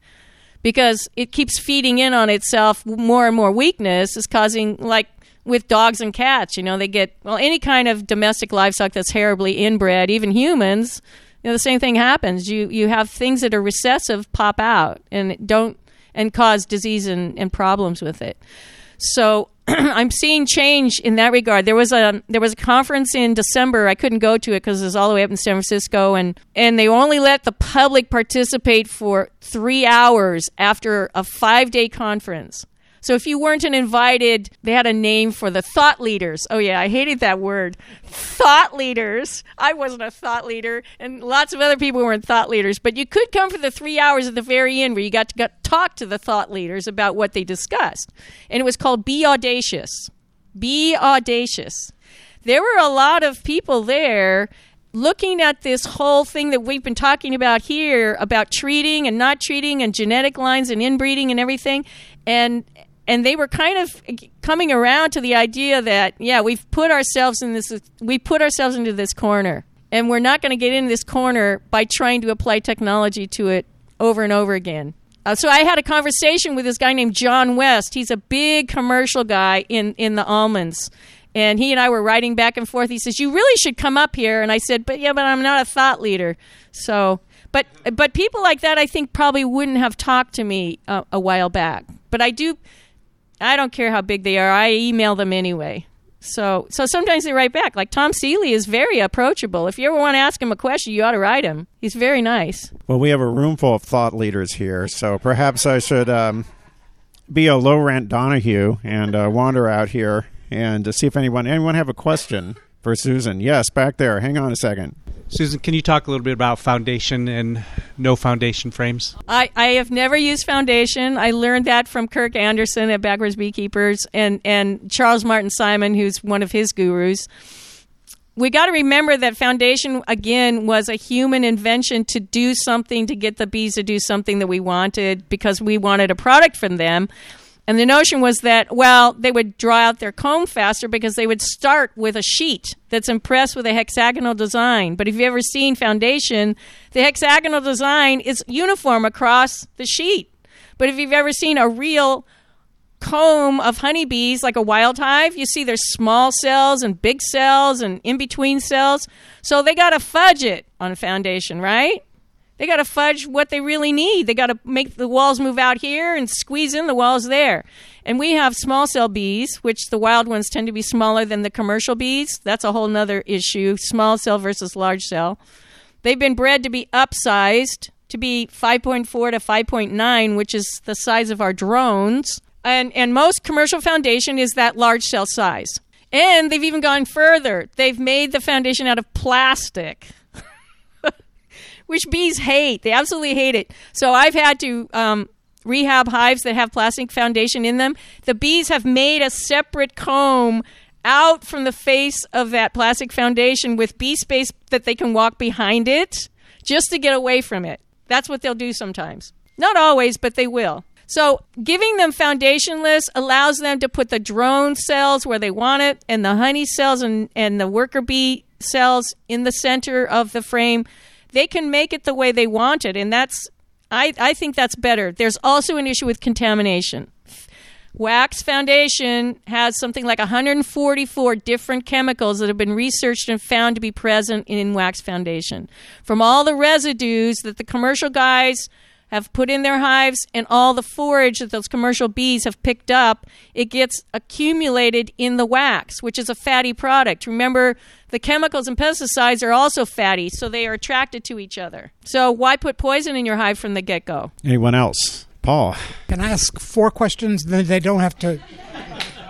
S2: because it keeps feeding in on itself more and more weakness is causing like with dogs and cats, you know, they get well any kind of domestic livestock that's terribly inbred, even humans, you know, the same thing happens. You you have things that are recessive pop out and don't and cause disease and, and problems with it. So I'm seeing change in that regard. There was a there was a conference in December. I couldn't go to it because it was all the way up in San Francisco, and and they only let the public participate for three hours after a five day conference. So if you weren't an invited, they had a name for the thought leaders. Oh yeah, I hated that word. Thought leaders. I wasn't a thought leader, and lots of other people weren't thought leaders. But you could come for the three hours at the very end where you got to get, talk to the thought leaders about what they discussed, and it was called "Bee Audacious." Bee audacious. There were a lot of people there looking at this whole thing that we've been talking about here about treating and not treating and genetic lines and inbreeding and everything and and they were kind of coming around to the idea that yeah we've put ourselves in this we put ourselves into this corner. And we're not going to get in this corner by trying to apply technology to it over and over again. Uh, so i had a conversation with this guy named john west. He's a big commercial guy in, in the almonds. And he and i were writing back and forth. He says you really should come up here. And i said but yeah but i'm not a thought leader. So but but people like that i think probably wouldn't have talked to me uh, a while back. But i do I don't care how big they are. I email them anyway. So so sometimes they write back. Like Tom Seeley is very approachable. If you ever want to ask him a question, you ought to write him. He's very nice.
S1: Well, we have a room full of thought leaders here, so perhaps I should um, be a low rent Donahue and uh, wander out here and to see if anyone anyone have a question for Susan. Yes, back there. Hang on a second.
S4: Susan, can you talk a little bit about foundation and no foundation frames?
S2: I, I have never used foundation. I learned that from Kirk Anderson at Backwards Beekeepers and, and Charles Martin Simon, who's one of his gurus. We got to remember that foundation, again, was a human invention to do something, to get the bees to do something that we wanted because we wanted a product from them. And the notion was that, well, they would draw out their comb faster because they would start with a sheet that's impressed with a hexagonal design. But if you've ever seen foundation, the hexagonal design is uniform across the sheet. But if you've ever seen a real comb of honeybees, like a wild hive, you see there's small cells and big cells and in between cells. So they got to fudge it on foundation, right? They got to fudge what they really need. They got to make the walls move out here and squeeze in the walls there. And we have small cell bees, which the wild ones tend to be smaller than the commercial bees. That's a whole nother issue small cell versus large cell. They've been bred to be upsized to be 5.4 to 5.9, which is the size of our drones. and and most commercial foundation is that large cell size. And they've even gone further. They've made the foundation out of plastic. Which bees hate. They absolutely hate it. So I've had to um, rehab hives that have plastic foundation in them. The bees have made a separate comb out from the face of that plastic foundation with bee space that they can walk behind it just to get away from it. That's what they'll do sometimes. Not always, but they will. So, giving them foundationless allows them to put the drone cells where they want it and the honey cells and, and the worker bee cells in the center of the frame. They can make it the way they want it, and that's I, I think that's better. There's also an issue with contamination. Wax foundation has something like 144 different chemicals that have been researched and found to be present in wax foundation. From all the residues that the commercial guys have put in their hives and all the forage that those commercial bees have picked up, it gets accumulated in the wax, which is a fatty product. Remember, the chemicals and pesticides are also fatty, so they are attracted to each other. So why put poison in your hive from the get go?
S1: Anyone else? Paul.
S3: Can I ask four questions? Then they don't have to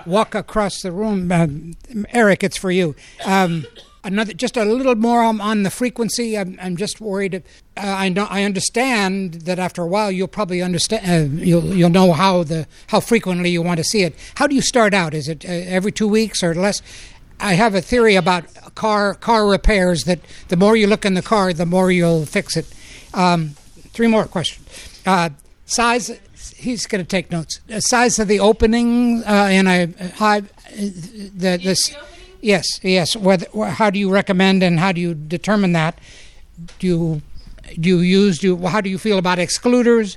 S3: walk across the room. Um, Erik, it's for you. Um, another just a little more on, on the frequency. I'm, I'm just worried uh, i know i understand that after a while you'll probably understand uh, you'll you'll know how the how frequently you want to see it. How do you start out? Is it uh, every 2 weeks or less? I have a theory about car car repairs that the more you look in the car the more you'll fix it. Um, three more questions. Uh, size he's going to take notes. Uh, size of the opening uh, in a high the this Yes, yes. Whether, how do you recommend and how do you determine that? Do you do you use do you, how do you feel about excluders,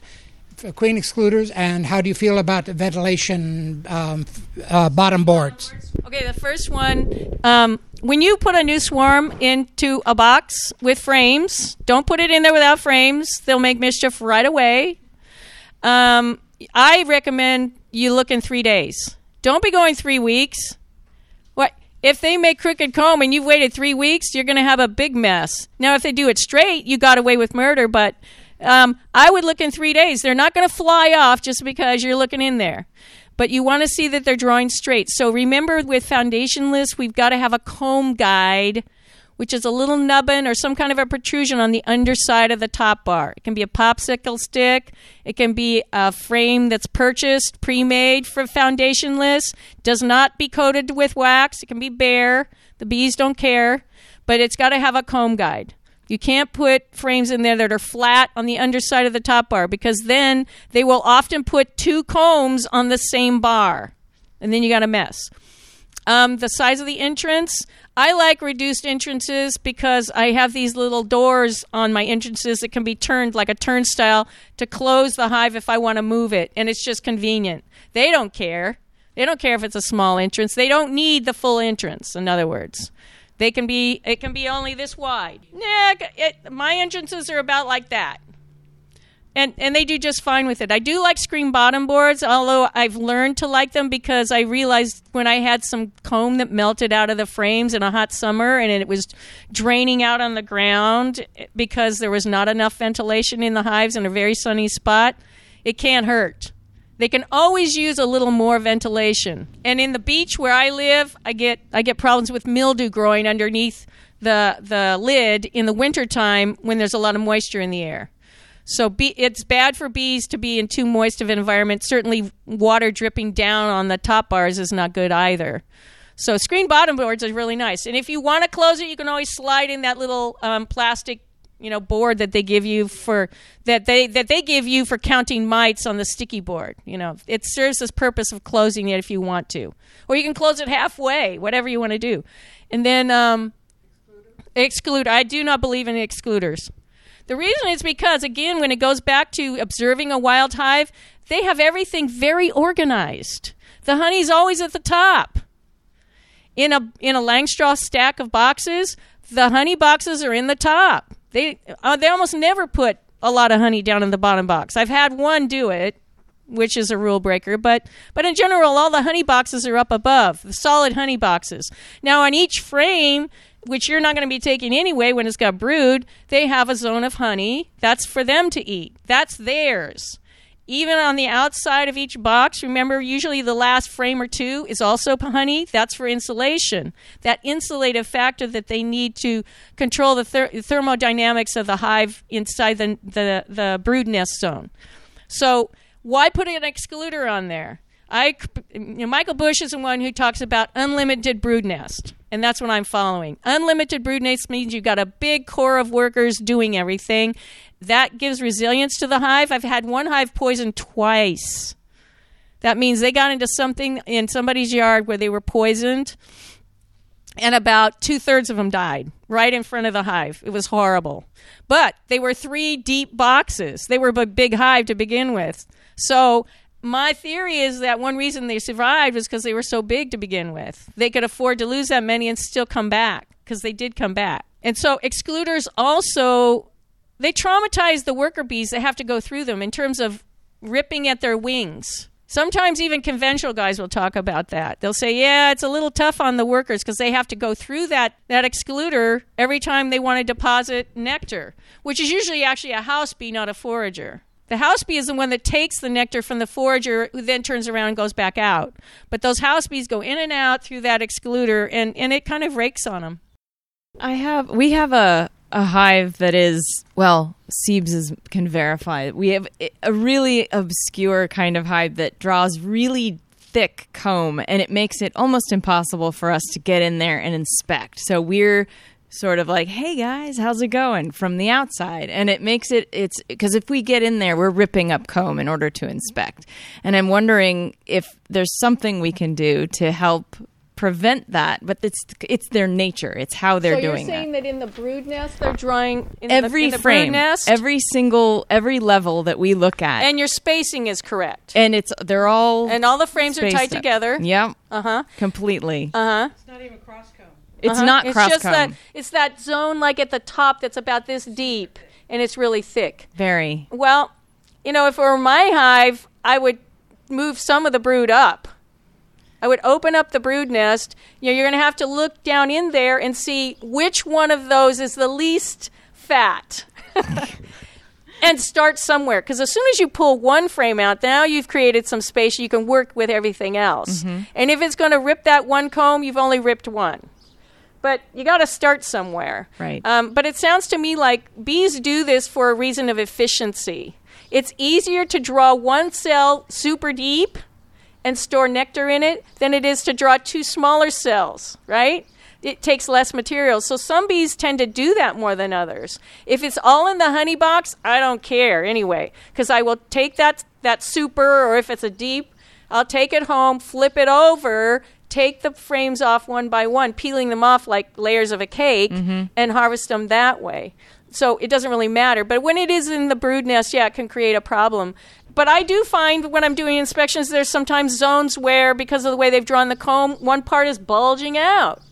S3: queen excluders, and how do you feel about ventilation um, uh, bottom boards?
S2: Okay, the first one. Um, when you put a new swarm into a box with frames, don't put it in there without frames. They'll make mischief right away. Um, I recommend you look in three days. Don't be going three weeks if they make crooked comb and you've waited three weeks, you're going to have a big mess. Now, if they do it straight, you got away with murder, but um, I would look in three days. They're not going to fly off just because you're looking in there. But you want to see that they're drawing straight. So remember, with foundationless, we've got to have a comb guide which is a little nubbin or some kind of a protrusion on the underside of the top bar. It can be a popsicle stick. It can be a frame that's purchased, pre-made for foundationless. Does not be coated with wax. It can be bare. The bees don't care, but it's got to have a comb guide. You can't put frames in there that are flat on the underside of the top bar because then they will often put two combs on the same bar, and then you got a mess. Um, the size of the entrance, I like reduced entrances because I have these little doors on my entrances that can be turned like a turnstile to close the hive if I want to move it, and it's just convenient. They don't care. They don't care if it's a small entrance. They don't need the full entrance. In other words, they can be. It can be only this wide. Yeah, it, my entrances are about like that and and they do just fine with it. I do like screen bottom boards, although I've learned to like them because I realized when I had some comb that melted out of the frames in a hot summer and it was draining out on the ground because there was not enough ventilation in the hives in a very sunny spot, it can't hurt. They can always use a little more ventilation. And in the beach where I live, I get I get problems with mildew growing underneath the the lid in the wintertime when there's a lot of moisture in the air. So it's bad for bees to be in too moist of an environment. Certainly, water dripping down on the top bars is not good either. So screen bottom boards are really nice. And if you want to close it, you can always slide in that little um, plastic, you know, board that they give you for that they that they give you for counting mites on the sticky board. You know, it serves this purpose of closing it if you want to, or you can close it halfway, whatever you want to do. And then um, exclude. I do not believe in excluders. The reason is because, again, when it goes back to observing a wild hive, they have everything very organized. The honey's always at the top. In a in a Langstroth stack of boxes, the honey boxes are in the top. They uh, they almost never put a lot of honey down in the bottom box. I've had one do it, which is a rule breaker, but but in general, all the honey boxes are up above, the solid honey boxes. Now on each frame, which you're not going to be taking anyway when it's got brood, they have a zone of honey. That's for them to eat. That's theirs. even on the outside of each box, remember, usually the last frame or two is also honey. That's for insulation. That insulative factor that they need to control the ther- thermodynamics of the hive inside the, the, the brood nest zone. So, why put an excluder on there? I, you know, Michael Bush is the one who talks about unlimited brood nest, and that's what I'm following. Unlimited brood nest means you've got a big core of workers doing everything. That gives resilience to the hive. I've had one hive poisoned twice. That means they got into something in somebody's yard where they were poisoned, and about two thirds of them died right in front of the hive. It was horrible. But they were three deep boxes. They were a big hive to begin with. So my theory is that one reason they survived was because they were so big to begin with. They could afford to lose that many and still come back because they did come back. And so excluders also they traumatize the worker bees that have to go through them in terms of ripping at their wings. Sometimes even conventional guys will talk about that. They'll say, "Yeah, it's a little tough on the workers because they have to go through that that excluder every time they want to deposit nectar, which is usually actually a house bee, not a forager." The house bee is the one that takes the nectar from the forager, who then turns around and goes back out. But those house bees go in and out through that excluder, and, and it kind of rakes on them.
S5: I have we have a a hive that is well, Siebes is, can verify. We have a really obscure kind of hive that draws really thick comb, and it makes it almost impossible for us to get in there and inspect. So we're sort of like, "Hey guys, how's it going?" from the outside, and it makes it it's because if we get in there, we're ripping up comb in order to inspect. And I'm wondering if there's something we can do to help prevent that, but it's it's their nature. It's how they're
S2: so
S5: doing
S2: you're saying
S5: that.
S2: that. in the brood nest they're drawing in
S5: Every
S2: the, in the
S5: frame,
S2: brood nest,
S5: every single, every level that we look at,
S2: and your spacing is correct,
S5: and it's they're all
S2: and all the frames are tied
S5: up.
S2: together.
S5: Yep,
S2: Uh huh.
S5: completely.
S2: Uh huh.
S3: It's not even cross comb.
S5: It's
S2: Uh-huh.
S5: not
S2: It's
S5: cross
S2: just that it's that zone like at the top that's about this deep and it's really thick.
S5: Very.
S2: Well, you know, if it were my hive, I would move some of the brood up. I would open up the brood nest. You know, you're going to have to look down in there and see which one of those is the least fat. and start somewhere because as soon as you pull one frame out, now you've created some space you can work with everything else. And if it's going to rip that one comb, you've only ripped one. But you got to start somewhere.
S5: Right.
S2: Um, but it sounds to me like bees do this for a reason of efficiency. It's easier to draw one cell super deep and store nectar in it than it is to draw two smaller cells, right? It takes less material. So some bees tend to do that more than others. If it's all in the honey box, I don't care anyway, because I will take that that super or if it's a deep, I'll take it home, flip it over, take the frames off one by one, peeling them off like layers of a cake, mm-hmm. and harvest them that way. So it doesn't really matter. But when it is in the brood nest, yeah, it can create a problem. But I do find when I'm doing inspections, there's sometimes zones where, because of the way they've drawn the comb, one part is bulging out.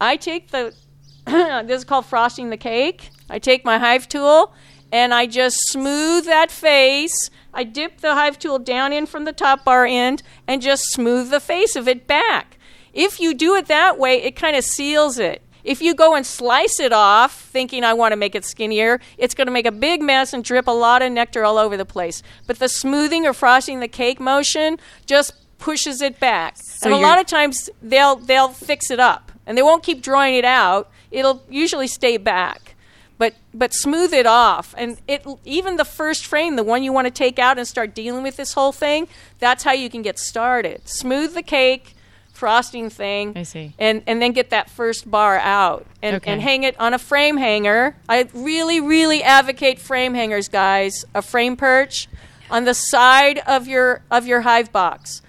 S2: I take the, this is called frosting the cake. I take my hive tool and I just smooth that face. I dip the hive tool down in from the top bar end and just smooth the face of it back. If you do it that way, it kind of seals it. If you go and slice it off, thinking I want to make it skinnier, it's going to make a big mess and drip a lot of nectar all over the place. But the smoothing or frosting the cake motion just pushes it back. and a lot of times they'll they'll fix it up and they won't keep drawing it out. It'll usually stay back. But but smooth it off and it even the first frame, the one you want to take out and start dealing with this whole thing, that's how you can get started. Smooth the cake, frosting thing.
S5: I see.
S2: And and then get that first bar out and,
S5: Okay.
S2: and hang it on a frame hanger. I really, really advocate frame hangers, guys. A frame perch on the side of your of your hive box.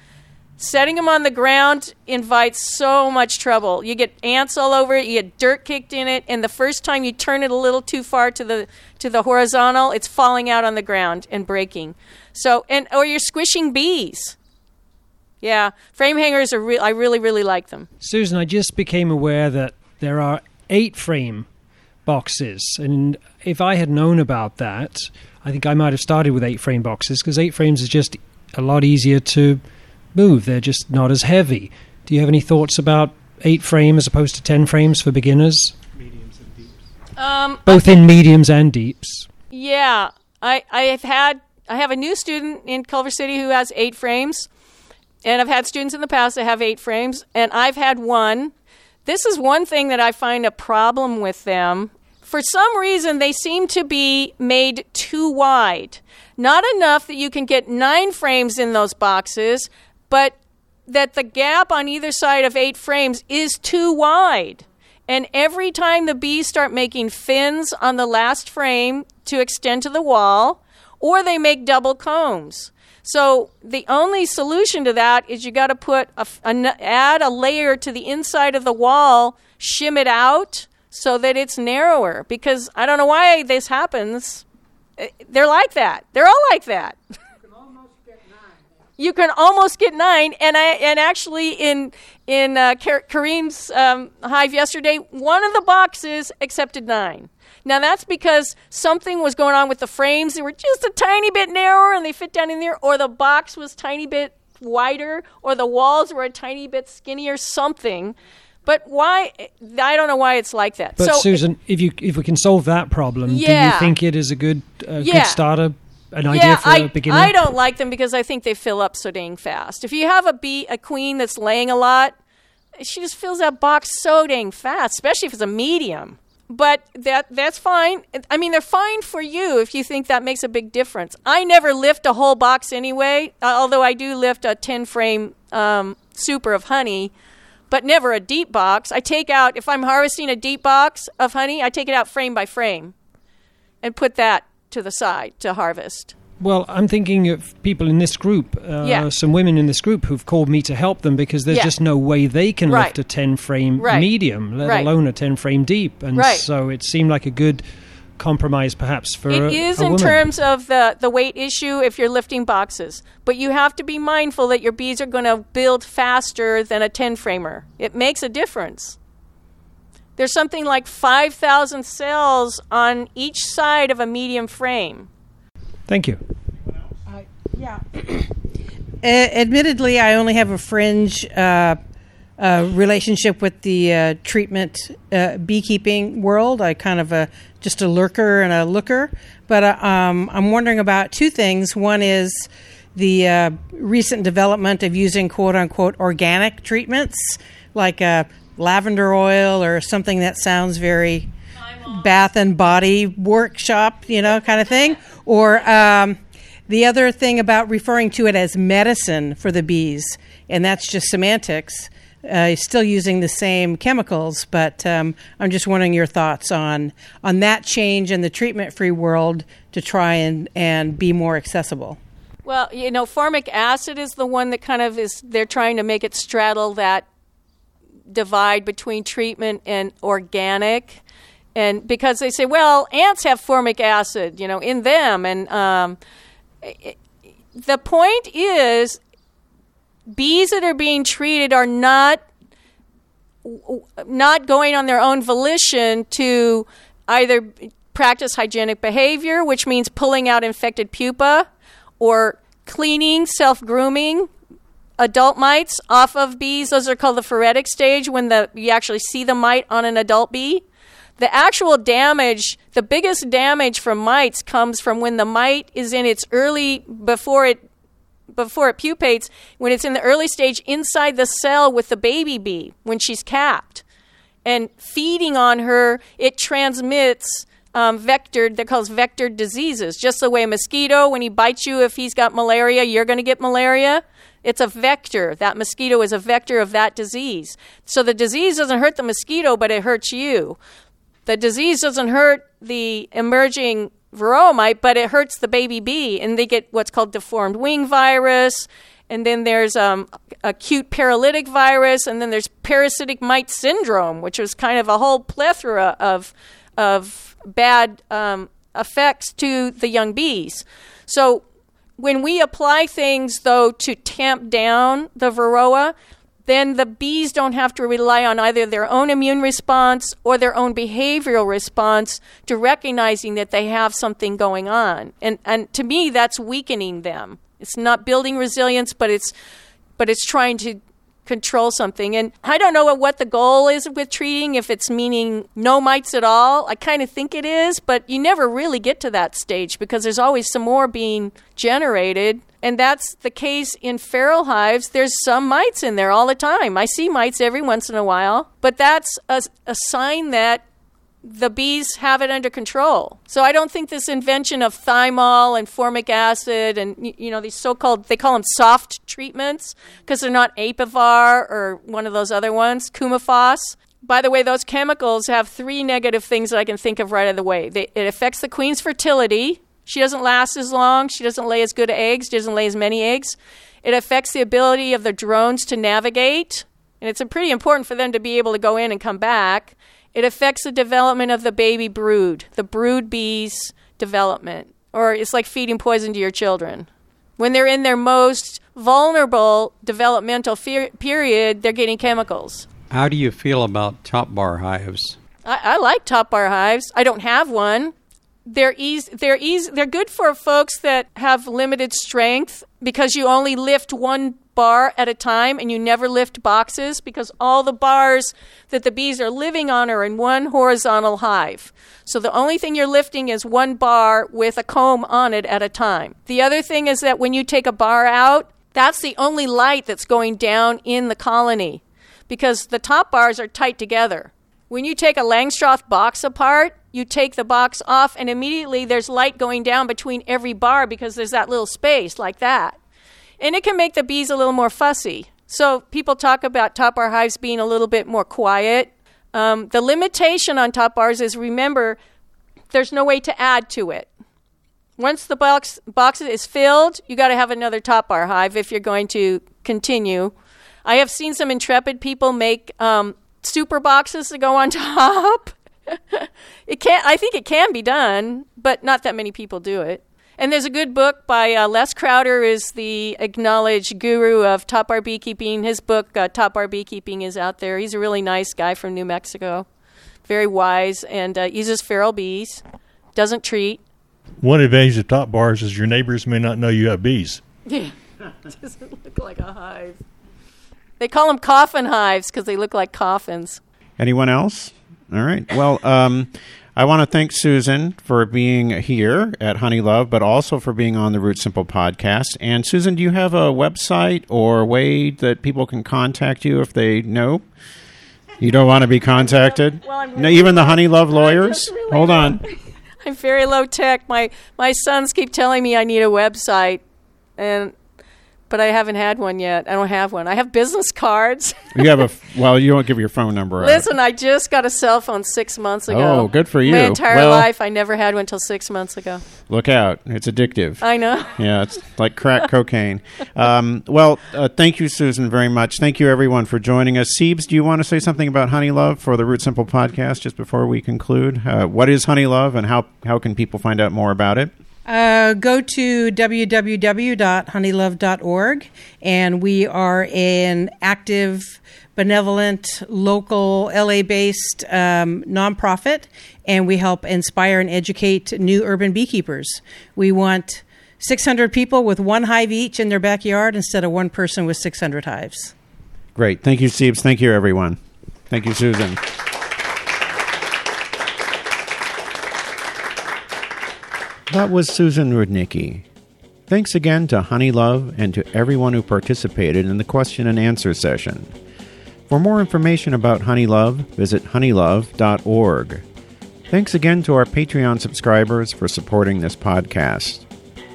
S2: Setting them on the ground invites so much trouble. You get ants all over it, you get dirt kicked in it, and the first time you turn it a little too far to the to the horizontal, it's falling out on the ground and breaking. So and or you're squishing bees. Yeah, frame hangers are real. I really, really like them.
S6: Susan, I just became aware that there are eight frame boxes. And if I had known about that, I think I might have started with eight frame boxes because eight frames is just a lot easier to move. They're just not as heavy. Do you have any thoughts about eight frame as opposed to ten frames for beginners?
S4: Mediums and deeps.
S2: Um,
S6: Both in mediums and deeps.
S2: Yeah, I I have had I have a new student in Culver City who has eight frames, and I've had students in the past that have eight frames, and I've had one. This is one thing that I find a problem with them. For some reason, they seem to be made too wide. Not enough that you can get nine frames in those boxes, but that the gap on either side of eight frames is too wide. And every time the bees start making fins on the last frame to extend to the wall, or they make double combs. So the only solution to that is you got to put a, a, add a layer to the inside of the wall, shim it out so that it's narrower. Because I don't know why this happens. Eh, they're like that. They're all like that. you can almost get nine. And I and actually in in uh, Kareem's um, hive yesterday, one of the boxes accepted nine. Now that's because something was going on with the frames; they were just a tiny bit narrower and they fit down in there, or the box was tiny bit wider, or the walls were a tiny bit skinnier, something. But why? I don't know why it's like that.
S6: But
S2: so,
S6: Susan, if you if we can solve that problem,
S2: yeah.
S6: do you think it is a good uh,
S2: yeah.
S6: good starter an idea
S2: yeah,
S6: for
S2: I,
S6: a beginner?
S2: I don't like them because I think they fill up so dang fast. If you have a bee, a queen that's laying a lot, she just fills that box so dang fast, especially if it's a medium. But that that's fine. I mean, they're fine for you if you think that makes a big difference. I never lift a whole box anyway, uh, although I do lift a 10 frame um, super of honey, but never a deep box. I take out, if I'm harvesting a deep box of honey, I take it out frame by frame and put that to the side to harvest.
S6: Well, I'm thinking of people in this group, uh,
S2: Yeah.
S6: some women in this group who've called me to help them because there's
S2: Yeah.
S6: just no way they can
S2: Right.
S6: lift a 10 frame
S2: Right.
S6: medium, let
S2: Right.
S6: alone a 10 frame deep. And so it seemed like a good compromise perhaps for
S2: It
S6: a,
S2: is
S6: a
S2: in
S6: woman.
S2: terms of the, the weight issue if you're lifting boxes. But you have to be mindful that your bees are going to build faster than a 10 framer. It makes a difference. There's something like 5,000 cells on each side of a medium frame.
S6: Thank you.
S7: Yeah. A- admittedly, I only have a fringe uh, uh, relationship with the uh, treatment uh, beekeeping world. I kind of a just a lurker and a looker. But uh, um, I'm wondering about two things. One is the uh, recent development of using quote unquote organic treatments like uh, lavender oil or something that sounds very bath and body workshop, you know, kind of thing. Or um, the other thing about referring to it as medicine for the bees, and that's just semantics. Uh, still using the same chemicals, but um, I'm just wondering your thoughts on on that change in the treatment-free world to try and, and be more accessible.
S2: Well, you know, formic acid is the one that kind of is, they're trying to make it straddle that divide between treatment and organic. And because they say, well, ants have formic acid, you know, in them. And um, it, the point is, bees that are being treated are not not going on their own volition to either practice hygienic behavior, which means pulling out infected pupa, or cleaning, self grooming adult mites off of bees. Those are called the phoretic stage when the you actually see the mite on an adult bee. The actual damage, the biggest damage from mites comes from when the mite is in its early before it before it pupates, when it's in the early stage inside the cell with the baby bee when she's capped. And feeding on her, it transmits um, vectored, they're called vectored diseases. Just the way a mosquito, when he bites you, if he's got malaria, you're going to get malaria. It's a vector. That mosquito is a vector of that disease. So the disease doesn't hurt the mosquito, but it hurts you. The disease doesn't hurt the emerging varroa mite, but it hurts the baby bee, and they get what's called deformed wing virus. And then there's um, acute paralytic virus, and then there's parasitic mite syndrome, which is kind of a whole plethora of of bad um, effects to the young bees. So when we apply things, though, to tamp down the varroa, then the bees don't have to rely on either their own immune response or their own behavioral response to recognizing that they have something going on. And and to me that's weakening them. It's not building resilience, but it's but it's trying to control something. And I don't know what the goal is with treating, if it's meaning no mites at all. I kind of think it is, but you never really get to that stage because there's always some more being generated. And that's the case in feral hives. There's some mites in there all the time. I see mites every once in a while, but that's a, a sign that the bees have it under control. So I don't think this invention of thymol and formic acid and you know these so-called they call them soft treatments because they're not Apivar or one of those other ones, Coumaphos. By the way, those chemicals have three negative things that I can think of right of the way. They, it affects the queen's fertility. She doesn't last as long. She doesn't lay as good eggs. She doesn't lay as many eggs. It affects the ability of the drones to navigate, and it's pretty important for them to be able to go in and come back. It affects the development of the baby brood, the brood bees' development, or it's like feeding poison to your children. When they're in their most vulnerable developmental fe- period, they're getting chemicals.
S8: How do you feel about top bar hives?
S2: I, I like top bar hives. I don't have one. They're easy. They're easy. They're good for folks that have limited strength because you only lift one bar at a time and you never lift boxes because all the bars that the bees are living on are in one horizontal hive. So the only thing you're lifting is one bar with a comb on it at a time. The other thing is that when you take a bar out, that's the only light that's going down in the colony because the top bars are tight together. When you take a Langstroth box apart, you take the box off, and immediately there's light going down between every bar because there's that little space like that and it can make the bees a little more fussy. So people talk about top bar hives being a little bit more quiet. Um, the limitation on top bars is remember, there's no way to add to it. Once the box box is filled, you got to have another top bar hive if you're going to continue. I have seen some intrepid people make um, super boxes to go on top. it can I think it can be done, but not that many people do it. And there's a good book by uh, Les Crowder, is the acknowledged guru of top bar beekeeping. His book, uh, Top Bar Beekeeping, is out there. He's a really nice guy from New Mexico, very wise, and uh, uses feral bees. Doesn't treat.
S9: One advantage of top bars is your neighbors may not know you have bees.
S2: Yeah, doesn't look like a hive. They call them coffin hives because they look like coffins.
S1: Anyone else? All right. Well, um, I want to thank Susan for being here at Honey Love, but also for being on the Root Simple podcast. And Susan, do you have a website or a way that people can contact you if they know? You don't want to be contacted?
S2: Well, I'm
S1: no, even the Honey Love lawyers?
S2: really
S1: Hold on.
S2: I'm very low tech. My my sons keep telling me I need a website, and but I haven't had one yet. I don't have one. I have business cards.
S1: You have a f- well. You don't give your phone number. out.
S2: Listen, I just got a cell phone six months ago.
S1: Oh, good for you.
S2: My entire
S1: Well-
S2: life, I never had one until six months ago.
S1: Look out! It's addictive.
S2: I know.
S1: Yeah, it's like crack cocaine. Um, well, uh, thank you, Susan, very much. Thank you, everyone, for joining us. Siebes, do you want to say something about Honey Love for the Root Simple podcast just before we conclude? Uh, what is Honey Love, and how how can people find out more about it?
S7: Uh, go to www.honeylove.org, and we are an active, benevolent, local, LA based um, nonprofit, and we help inspire and educate new urban beekeepers. We want 600 people with one hive each in their backyard instead of one person with 600 hives.
S1: Great. Thank you, Siebes. Thank you, everyone. Thank you, Susan. That was Susan Rudnicki. Thanks again to Honey Love and to everyone who participated in the question and answer session. For more information about Honey Love, visit honeylove.org. Thanks again to our Patreon subscribers for supporting this podcast.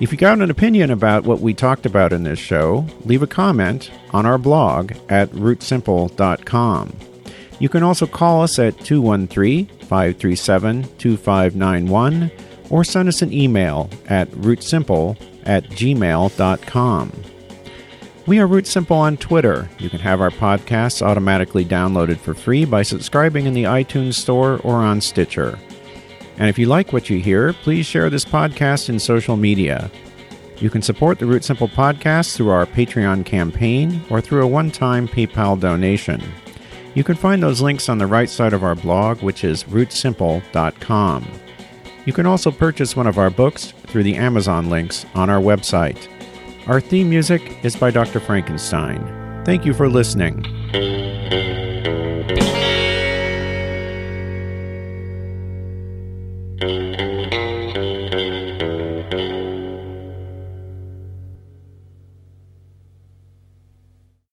S1: If you got an opinion about what we talked about in this show, leave a comment on our blog at rootsimple.com. You can also call us at 213 537 2591 or send us an email at rootsimple at gmail.com. We are Root Simple on Twitter. You can have our podcasts automatically downloaded for free by subscribing in the iTunes Store or on Stitcher. And if you like what you hear, please share this podcast in social media. You can support the Root Simple podcast through our Patreon campaign or through a one time PayPal donation. You can find those links on the right side of our blog, which is rootsimple.com. You can also purchase one of our books through the Amazon links on our website. Our theme music is by Dr. Frankenstein. Thank you for listening.